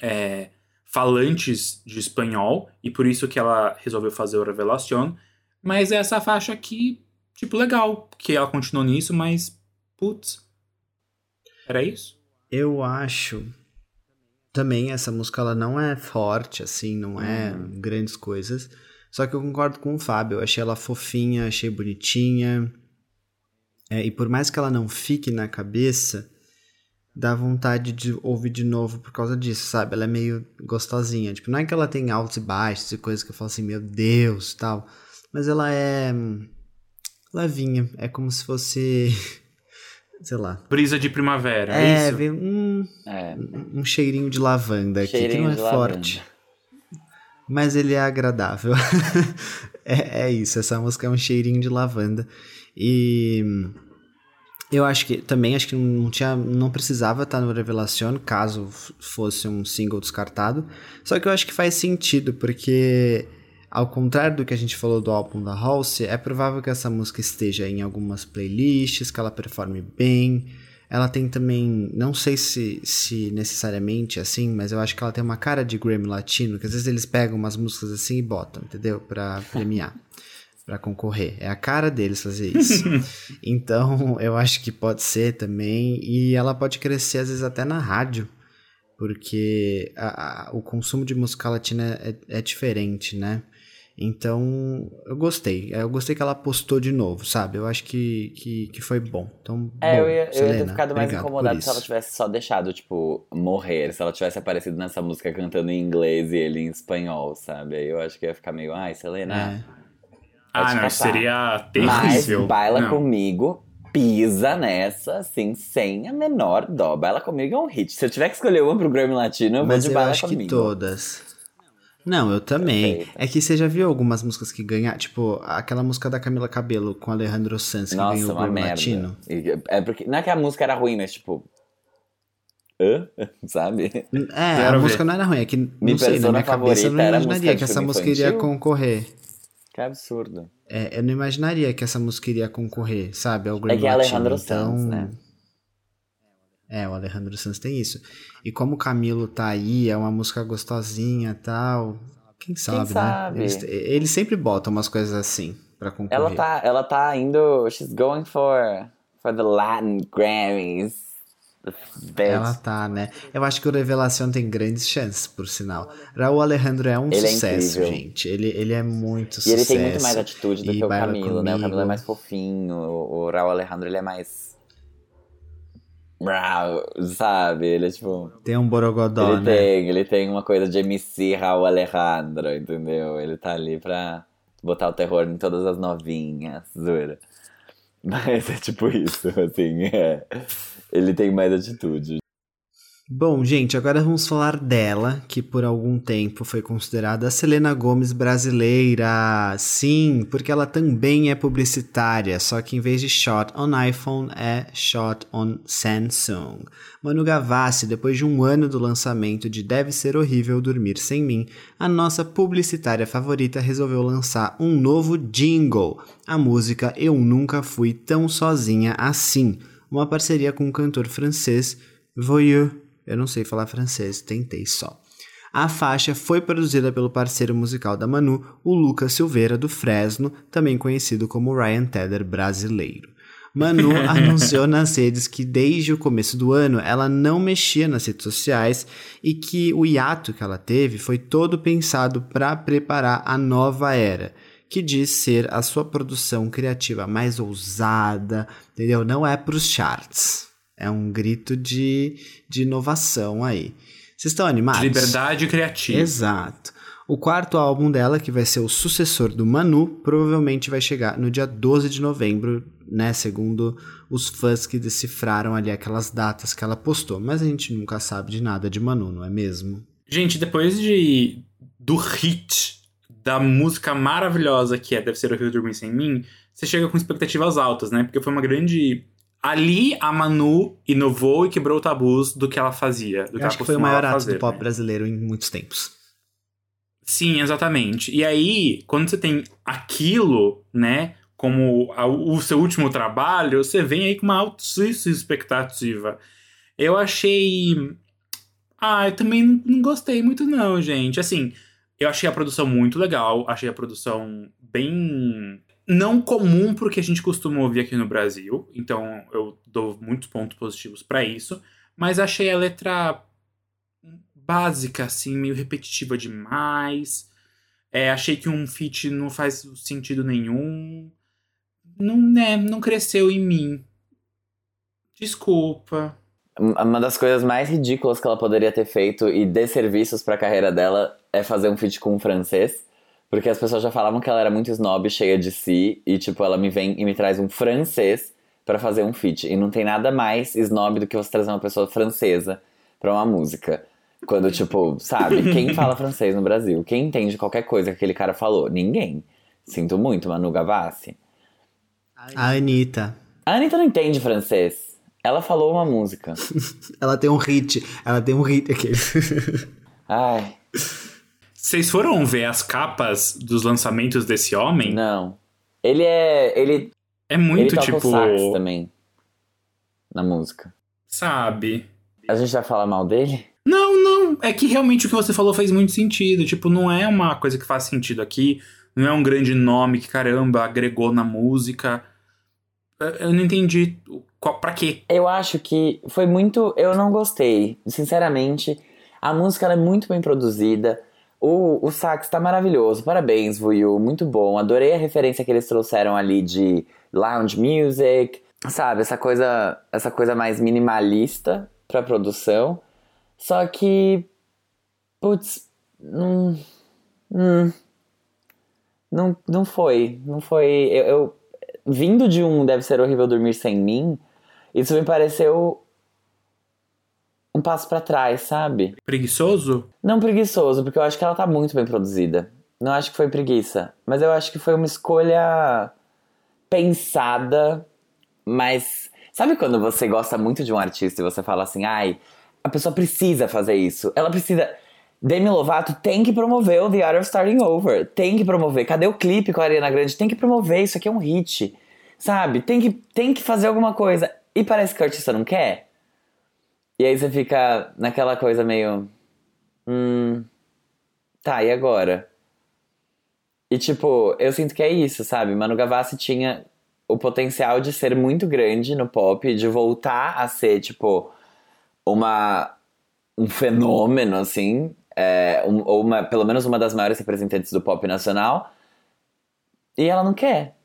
É, falantes de espanhol, e por isso que ela resolveu fazer o Revelación. Mas é essa faixa aqui, tipo, legal, que ela continuou nisso, mas, putz, era isso? Eu acho. Também essa música ela não é forte, assim, não é Uhum. grandes coisas. Só que eu concordo com o Fábio. Eu achei ela fofinha, achei bonitinha. É, e por mais que ela não fique na cabeça, dá vontade de ouvir de novo por causa disso, sabe? Ela é meio gostosinha. Tipo, não é que ela tem altos e baixos e coisas que eu falo assim, meu Deus, tal. Mas ela é hum, levinha. É como se fosse. sei lá. Brisa de primavera, é, É, isso? vem um, É, um cheirinho de lavanda aqui, que cheirinho não é forte. lavanda. Mas ele é agradável. é, é isso, essa música é um cheirinho de lavanda. E Eu acho que também acho que não tinha, não precisava estar no Revelación caso fosse um single descartado. Só que eu acho que faz sentido porque ao contrário do que a gente falou do álbum da Halsey, é provável que essa música esteja em algumas playlists, que ela performe bem. Ela tem também, não sei se, se necessariamente assim, mas eu acho que ela tem uma cara de Grammy Latino, que às vezes eles pegam umas músicas assim e botam, entendeu? Pra premiar para concorrer. É a cara deles fazer isso. então, eu acho que pode ser também. E ela pode crescer, às vezes, até na rádio. Porque a, a, o consumo de música latina é, é, diferente, né? Então, eu gostei. Eu gostei que ela postou de novo, sabe? Eu acho que, que, que foi bom. Então, é, bom, eu, ia, Selena, eu ia ter ficado mais incomodado se ela tivesse só deixado, tipo, morrer. Se ela tivesse aparecido nessa música cantando em inglês e ele em espanhol, sabe? Aí eu acho que ia ficar meio, ai, Selena. É. Ah, não, seria terrível. Mas baila não. comigo, pisa nessa, assim, sem a menor dó. Baila comigo é um hit. Se eu tiver que escolher uma pro Grammy Latino, eu Mas vou de eu baila acho comigo. que todas. Não, eu também. Perfeita. É que você já viu algumas músicas que ganharam, tipo, aquela música da Camila Cabello com Alejandro Sanz que Nossa, ganhou o uma Grammy merda. Latino. E- É porque, não é que a música era ruim, mas tipo. Hã? Sabe? É, a Quero música ver. não era ruim, é que não Minha sei, na minha cabeça eu não a imaginaria música que essa música iria concorrer. Que absurdo. É, eu não imaginaria que essa música iria concorrer, sabe, ao Grammy É que é Latino. Alejandro então, Sanz, né? É, o Alejandro Sanz tem isso. E como o Camilo tá aí, é uma música gostosinha e tal. Quem sabe, sabe? né? Eles, eles sempre botam umas coisas assim pra concorrer. Ela tá, ela tá indo. She's going for, for the Latin Grammys. Bitch. Ela tá, né? Eu acho que o Revelação tem grandes chances, por sinal. Raul Alejandro é um Ele é sucesso, incrível. gente. Ele, ele é muito E sucesso. ele tem muito mais atitude do E que o Camilo, né? O Camilo é Comigo. mais fofinho. O, o Raul Alejandro, ele é mais. Sabe? Ele é tipo. Tem um borogodó, ele né? tem, ele tem uma coisa de MC Raul Alejandro, entendeu? Ele tá ali pra botar o terror em todas as novinhas, zoeira. Mas é tipo isso, assim, é. Ele tem mais atitude. Bom, gente, agora vamos falar dela, que por algum tempo foi considerada a Selena Gomes brasileira. Sim, porque ela também é publicitária, só que em vez de shot on iPhone é shot on Samsung. Manu Gavassi, depois de um ano do lançamento de Deve Ser Horrível Dormir Sem Mim, a nossa publicitária favorita resolveu lançar um novo jingle, a música Eu Nunca Fui Tão Sozinha Assim, uma parceria com o cantor francês Voyeux. Eu não sei falar francês, tentei só. A faixa foi produzida pelo parceiro musical da Manu, o Lucas Silveira do Fresno, também conhecido como Ryan Tedder brasileiro. Manu anunciou nas redes que desde o começo do ano ela não mexia nas redes sociais e que o hiato que ela teve foi todo pensado para preparar a nova era, que diz ser a sua produção criativa mais ousada, entendeu? Não é para os charts. É um grito de, de inovação aí. Vocês estão animados? De liberdade criativa. Exato. O quarto álbum dela, que vai ser o sucessor do Manu, provavelmente vai chegar no dia 12 de novembro, né? Segundo os fãs que decifraram ali aquelas datas que ela postou. Mas a gente nunca sabe de nada de Manu, não é mesmo? Gente, depois de do hit da música maravilhosa que é Deve Ser Horrível Dormir Sem Mim, você chega com expectativas altas, né? Porque foi uma grande... Ali, a Manu inovou e quebrou tabus do que ela fazia. Do que Eu ela acho que foi o maior ato fazer, do pop né? brasileiro em muitos tempos. Sim, exatamente. E aí, quando você tem aquilo, né, como a- o seu último trabalho, você vem aí com uma altíssima expectativa. Eu achei. Ah, eu também não gostei muito, não, gente. Assim, eu achei a produção muito legal, achei a produção bem. Não comum pro que a gente costuma ouvir aqui no Brasil, então eu dou muitos pontos positivos pra isso, mas achei a letra básica, assim, meio repetitiva demais. É, achei que um feat não faz sentido nenhum. Não, né, não cresceu em mim. Desculpa. Uma das coisas mais ridículas que ela poderia ter feito e desserviços pra carreira dela é fazer um feat com um francês. Porque as pessoas já falavam que ela era muito snob, cheia de si, e tipo, ela me vem e me traz um francês pra fazer um feat. E não tem nada mais snob do que você trazer uma pessoa francesa pra uma música. Quando, tipo, sabe, quem fala francês no Brasil? Quem entende qualquer coisa que aquele cara falou? Ninguém. Sinto muito, Manu Gavassi. A Anitta. A Anitta não entende francês. Ela falou uma música. ela tem um hit. Ela tem um hit aqui. Ai. Vocês foram ver as capas dos lançamentos desse homem? Não. Ele é. Ele. É muito ele tipo. sax também. Na música. Sabe? A gente vai falar mal dele? Não, não. É que realmente o que você falou faz muito sentido. Tipo, não é uma coisa que faz sentido aqui. Não é um grande nome que, caramba, agregou na música. Eu não entendi qual, pra quê. Eu acho que foi muito. Eu não gostei. Sinceramente, a música é muito bem produzida. O, o sax tá maravilhoso. Parabéns, Vuyu. Muito bom. Adorei a referência que eles trouxeram ali de lounge music. Sabe, essa coisa, essa coisa mais minimalista pra produção. Só que. Putz. Não. Hum, não, não foi. Não foi. Eu, eu, vindo de um Deve Ser Horrível Dormir Sem Mim, isso me pareceu um passo para trás, sabe? Preguiçoso? Não preguiçoso, porque eu acho que ela tá muito bem produzida. Não acho que foi preguiça, mas eu acho que foi uma escolha pensada, mas sabe quando você gosta muito de um artista e você fala assim, ai, a pessoa precisa fazer isso, ela precisa. Demi Lovato tem que promover o The Art of Starting Over. Tem que promover. Cadê o clipe com a Ariana Grande? Tem que promover. Isso aqui é um hit. Sabe? Tem que, tem que fazer alguma coisa. E parece que o artista não quer. E aí você fica naquela coisa meio. Hum. Tá, e agora? E tipo, eu sinto que é isso, sabe? Manu Gavassi tinha o potencial de ser muito grande no pop, de voltar a ser, tipo, uma, um fenômeno, assim, é, ou uma, pelo menos uma das maiores representantes do pop nacional. E ela não quer.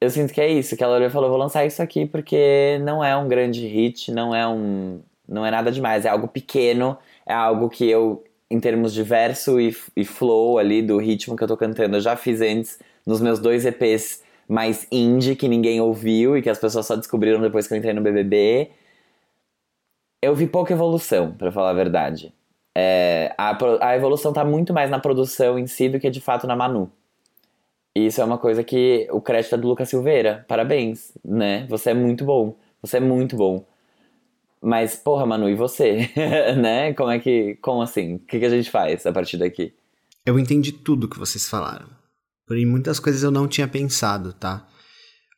Eu sinto que é isso, que ela olhou e falou, vou lançar isso aqui porque não é um grande hit, não é um. não é nada demais, é algo pequeno, é algo que eu, em termos de verso e, e flow ali do ritmo que eu tô cantando, eu já fiz antes nos meus dois EPs mais indie que ninguém ouviu e que as pessoas só descobriram depois que eu entrei no BBB. Eu vi pouca evolução, para falar a verdade. É, a, a evolução tá muito mais na produção em si do que de fato na Manu. E isso é uma coisa que o crédito é do Lucas Silveira. Parabéns, né? Você é muito bom. Você é muito bom. Mas, porra, Manu, e você? né? Como é que. Como assim? O que, que a gente faz a partir daqui? Eu entendi tudo que vocês falaram. Porém, muitas coisas eu não tinha pensado, tá?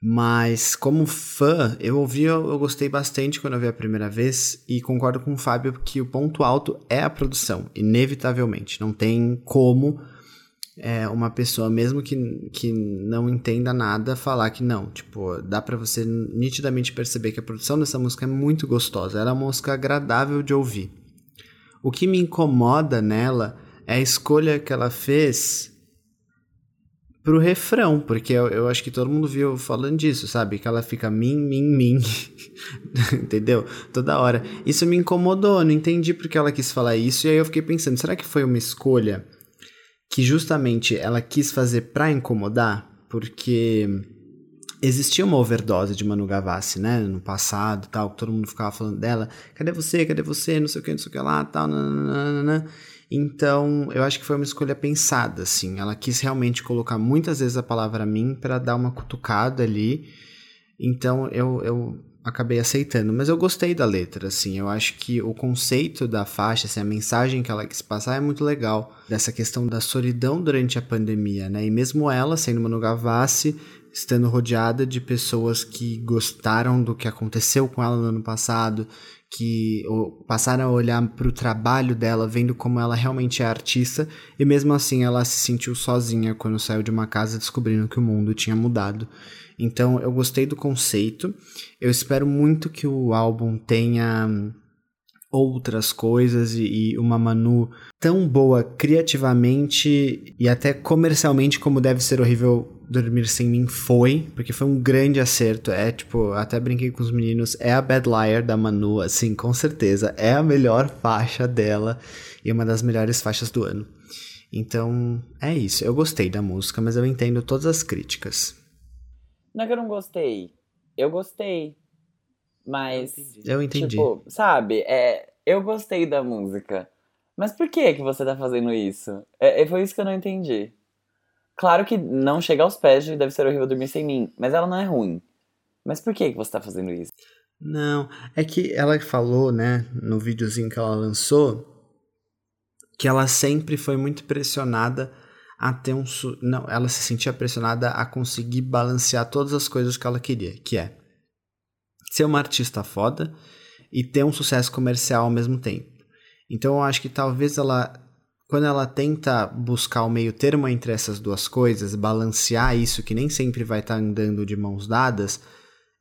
Mas, como fã, eu ouvi, eu, gostei bastante quando eu vi a primeira vez. E concordo com o Fábio que o ponto alto é a produção, inevitavelmente. Não tem como é, uma pessoa, mesmo que, que não entenda nada, falar que não. Tipo, dá para você nitidamente perceber que a produção dessa música é muito gostosa. Ela é uma música agradável de ouvir. O que me incomoda nela é a escolha que ela fez pro refrão, porque eu, eu acho que todo mundo viu falando disso, sabe? Que ela fica mim, mim, mim. Entendeu? Toda hora. Isso me incomodou, não entendi porque ela quis falar isso, e aí eu fiquei pensando, será que foi uma escolha que justamente ela quis fazer pra incomodar? Porque existia uma overdose de Manu Gavassi, né, no passado, tal, que todo mundo ficava falando dela, cadê você, cadê você, não sei o que, não sei o que lá, tal, nananana. Então, eu acho que foi uma escolha pensada, assim. Ela quis realmente colocar muitas vezes a palavra mim para dar uma cutucada ali. Então, eu, eu acabei aceitando. Mas eu gostei da letra, assim. Eu acho que o conceito da faixa, assim, a mensagem que ela quis passar é muito legal. Dessa questão da solidão durante a pandemia, né? E mesmo ela, sendo Manu Gavassi, estando rodeada de pessoas que gostaram do que aconteceu com ela no ano passado, que passaram a olhar para o trabalho dela, vendo como ela realmente é artista, e mesmo assim ela se sentiu sozinha quando saiu de uma casa descobrindo que o mundo tinha mudado. Então eu gostei do conceito. Eu espero muito que o álbum tenha outras coisas e, e, uma Manu tão boa criativamente e até comercialmente como deve ser horrível dormir sem mim foi, porque foi um grande acerto. É tipo, até brinquei com os meninos, é a Bad Liar da Manu, assim, com certeza, é a melhor faixa dela e uma das melhores faixas do ano. Então, é isso. Eu gostei da música, mas eu entendo todas as críticas. Não é que eu não gostei. Eu gostei. Mas. Eu entendi. Tipo, sabe? É, eu gostei da música. Mas por que que você tá fazendo isso? É, é, foi isso que eu não entendi. Claro que não chega aos pés de Deve Ser Horrível Dormir Sem Mim, mas ela não é ruim. Mas por que que você tá fazendo isso? Não, é que ela falou, né, no videozinho que ela lançou, que ela sempre foi muito pressionada a ter um. Não, ela se sentia pressionada a conseguir balancear todas as coisas que ela queria, que é ser uma artista foda e ter um sucesso comercial ao mesmo tempo. Então eu acho que talvez ela. Quando ela tenta buscar o meio termo entre essas duas coisas, balancear isso que nem sempre vai estar andando de mãos dadas,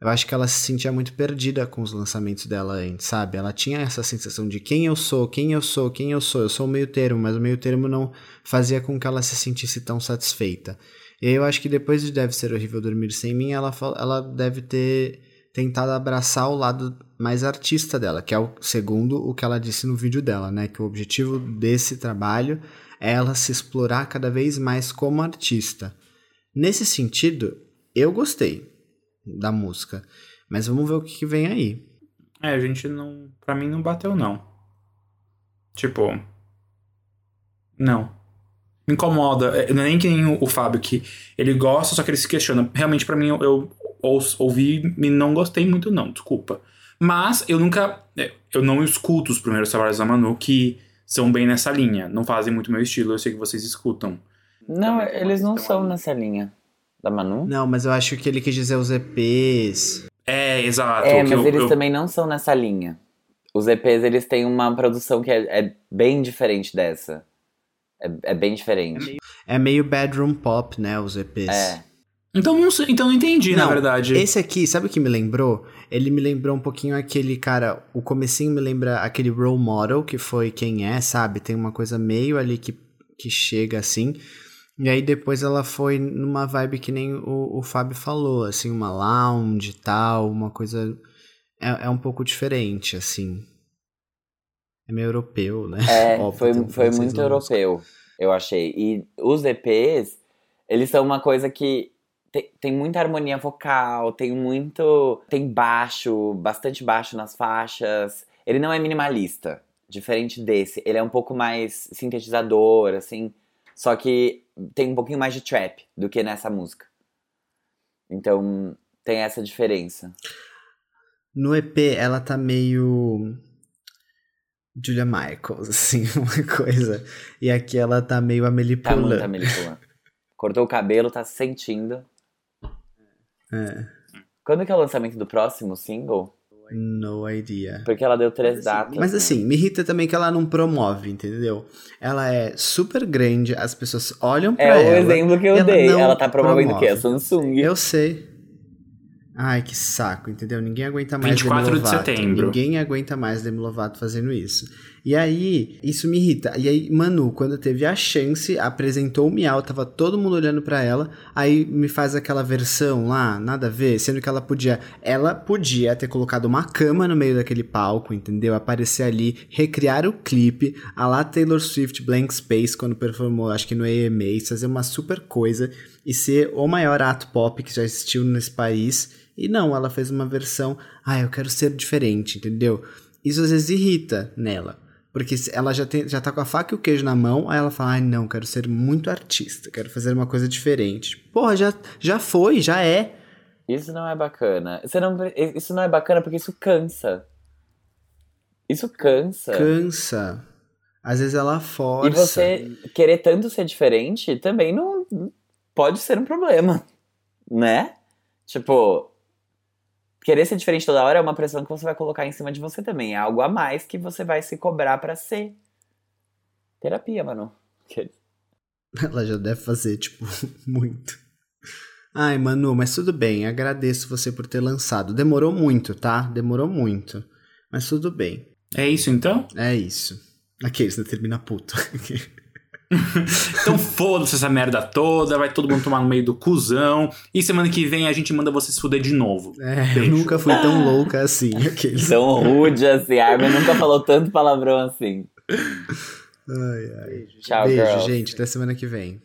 eu acho que ela se sentia muito perdida com os lançamentos dela antes, sabe? Ela tinha essa sensação de quem eu sou, quem eu sou, quem eu sou. Eu sou o meio termo, mas o meio termo não fazia com que ela se sentisse tão satisfeita. E eu acho que depois de Deve Ser Horrível Dormir Sem Mim, ela, ela deve ter tentado abraçar o lado mais artista dela, que é o segundo o que ela disse no vídeo dela, né? Que o objetivo desse trabalho é ela se explorar cada vez mais como artista. Nesse sentido, eu gostei da música. Mas vamos ver o que, que vem aí. É, a gente não. Pra mim não bateu, não. Tipo. Não. Me incomoda. É, Não é nem que nem o, o Fábio, que ele gosta, só que ele se questiona. Realmente, pra mim, eu, eu ouvi e não gostei muito, não, desculpa. Mas eu nunca. é, Eu não escuto os primeiros trabalhos da Manu que são bem nessa linha. Não fazem muito meu estilo, eu sei que vocês escutam. Não, eles não são nessa linha. Da Manu? Não, mas eu acho que ele quis dizer os EPs. É, exato. É, que mas eu- eles eu- também não são nessa linha. Os EPs, eles têm uma produção que é, é bem diferente dessa. É, é bem diferente. É meio bedroom pop, né? Os EPs. É. Então não sei, então não entendi, na Não, verdade. Esse aqui, sabe o que me lembrou? Ele me lembrou um pouquinho aquele cara. O comecinho me lembra aquele role model, que foi quem é, sabe? Tem uma coisa meio ali que, que chega assim. E aí depois ela foi numa vibe que nem o, o Fábio falou, assim, uma lounge e tal, uma coisa. É, é um pouco diferente, assim. É meio europeu, né? É, Óbvio, foi, um foi muito europeu, eu achei. E os EPs, eles são uma coisa que tem, tem muita harmonia vocal, tem muito. Tem baixo, bastante baixo nas faixas. Ele não é minimalista, diferente desse. Ele é um pouco mais sintetizador, assim. Só que tem um pouquinho mais de trap do que nessa música. Então, tem essa diferença. No EP, ela tá meio. Julia Michaels, assim, uma coisa. E aqui ela tá meio Amelie Tá muito Poulain. a Melipula. Cortou o cabelo, tá sentindo. É, Quando que é o lançamento do próximo single? No idea. Porque ela deu três datas. Mas né? assim, me irrita também que ela não promove, entendeu? Ela é super grande, as pessoas olham pra É o ela. exemplo que eu ela dei. Ela tá promovendo o quê? A. Samsung. Eu sei. Ai, que saco, entendeu? Ninguém aguenta mais 24 Demi de Lovato. setembro. Ninguém aguenta mais Demi Lovato fazendo isso. E aí, isso me irrita. E aí, Manu, quando teve a chance, apresentou o Miau, tava todo mundo olhando pra ela, aí me faz aquela versão lá, nada a ver, sendo que ela podia, ela podia ter colocado uma cama no meio daquele palco, entendeu? Aparecer ali, recriar o clipe, a lá Taylor Swift Blank Space quando performou, acho que no AMA, fazer uma super coisa e ser o maior ato pop que já existiu nesse país. E não, ela fez uma versão, ah, eu quero ser diferente, entendeu? Isso às vezes irrita nela. Porque ela já, tem, já tá com a faca e o queijo na mão, aí ela fala, ai não, quero ser muito artista, quero fazer uma coisa diferente. Porra, já, já foi, já é. Isso não é bacana. Você não, isso não é bacana porque isso cansa. Isso cansa. Cansa. Às vezes ela força. E você querer tanto ser diferente também não pode ser um problema, né? Tipo, querer ser diferente toda hora é uma pressão que você vai colocar em cima de você também. É algo a mais que você vai se cobrar pra ser. Terapia, mano. Ela já deve fazer, tipo, muito. Ai, Manu, mas tudo bem. Agradeço você por ter lançado. Demorou muito, tá? Demorou muito. Mas tudo bem. É isso então? É isso. Aqueles, né? Termina puto. Então foda-se essa merda toda, vai todo mundo tomar no meio do cuzão. E semana que vem a gente manda você se fuder de novo. É, eu Beijo. nunca fui tão louca assim. Aqueles. Tão rude assim. A Armin nunca falou tanto palavrão assim. Ai, ai. Tchau, Beijo, girls. gente. Até semana que vem.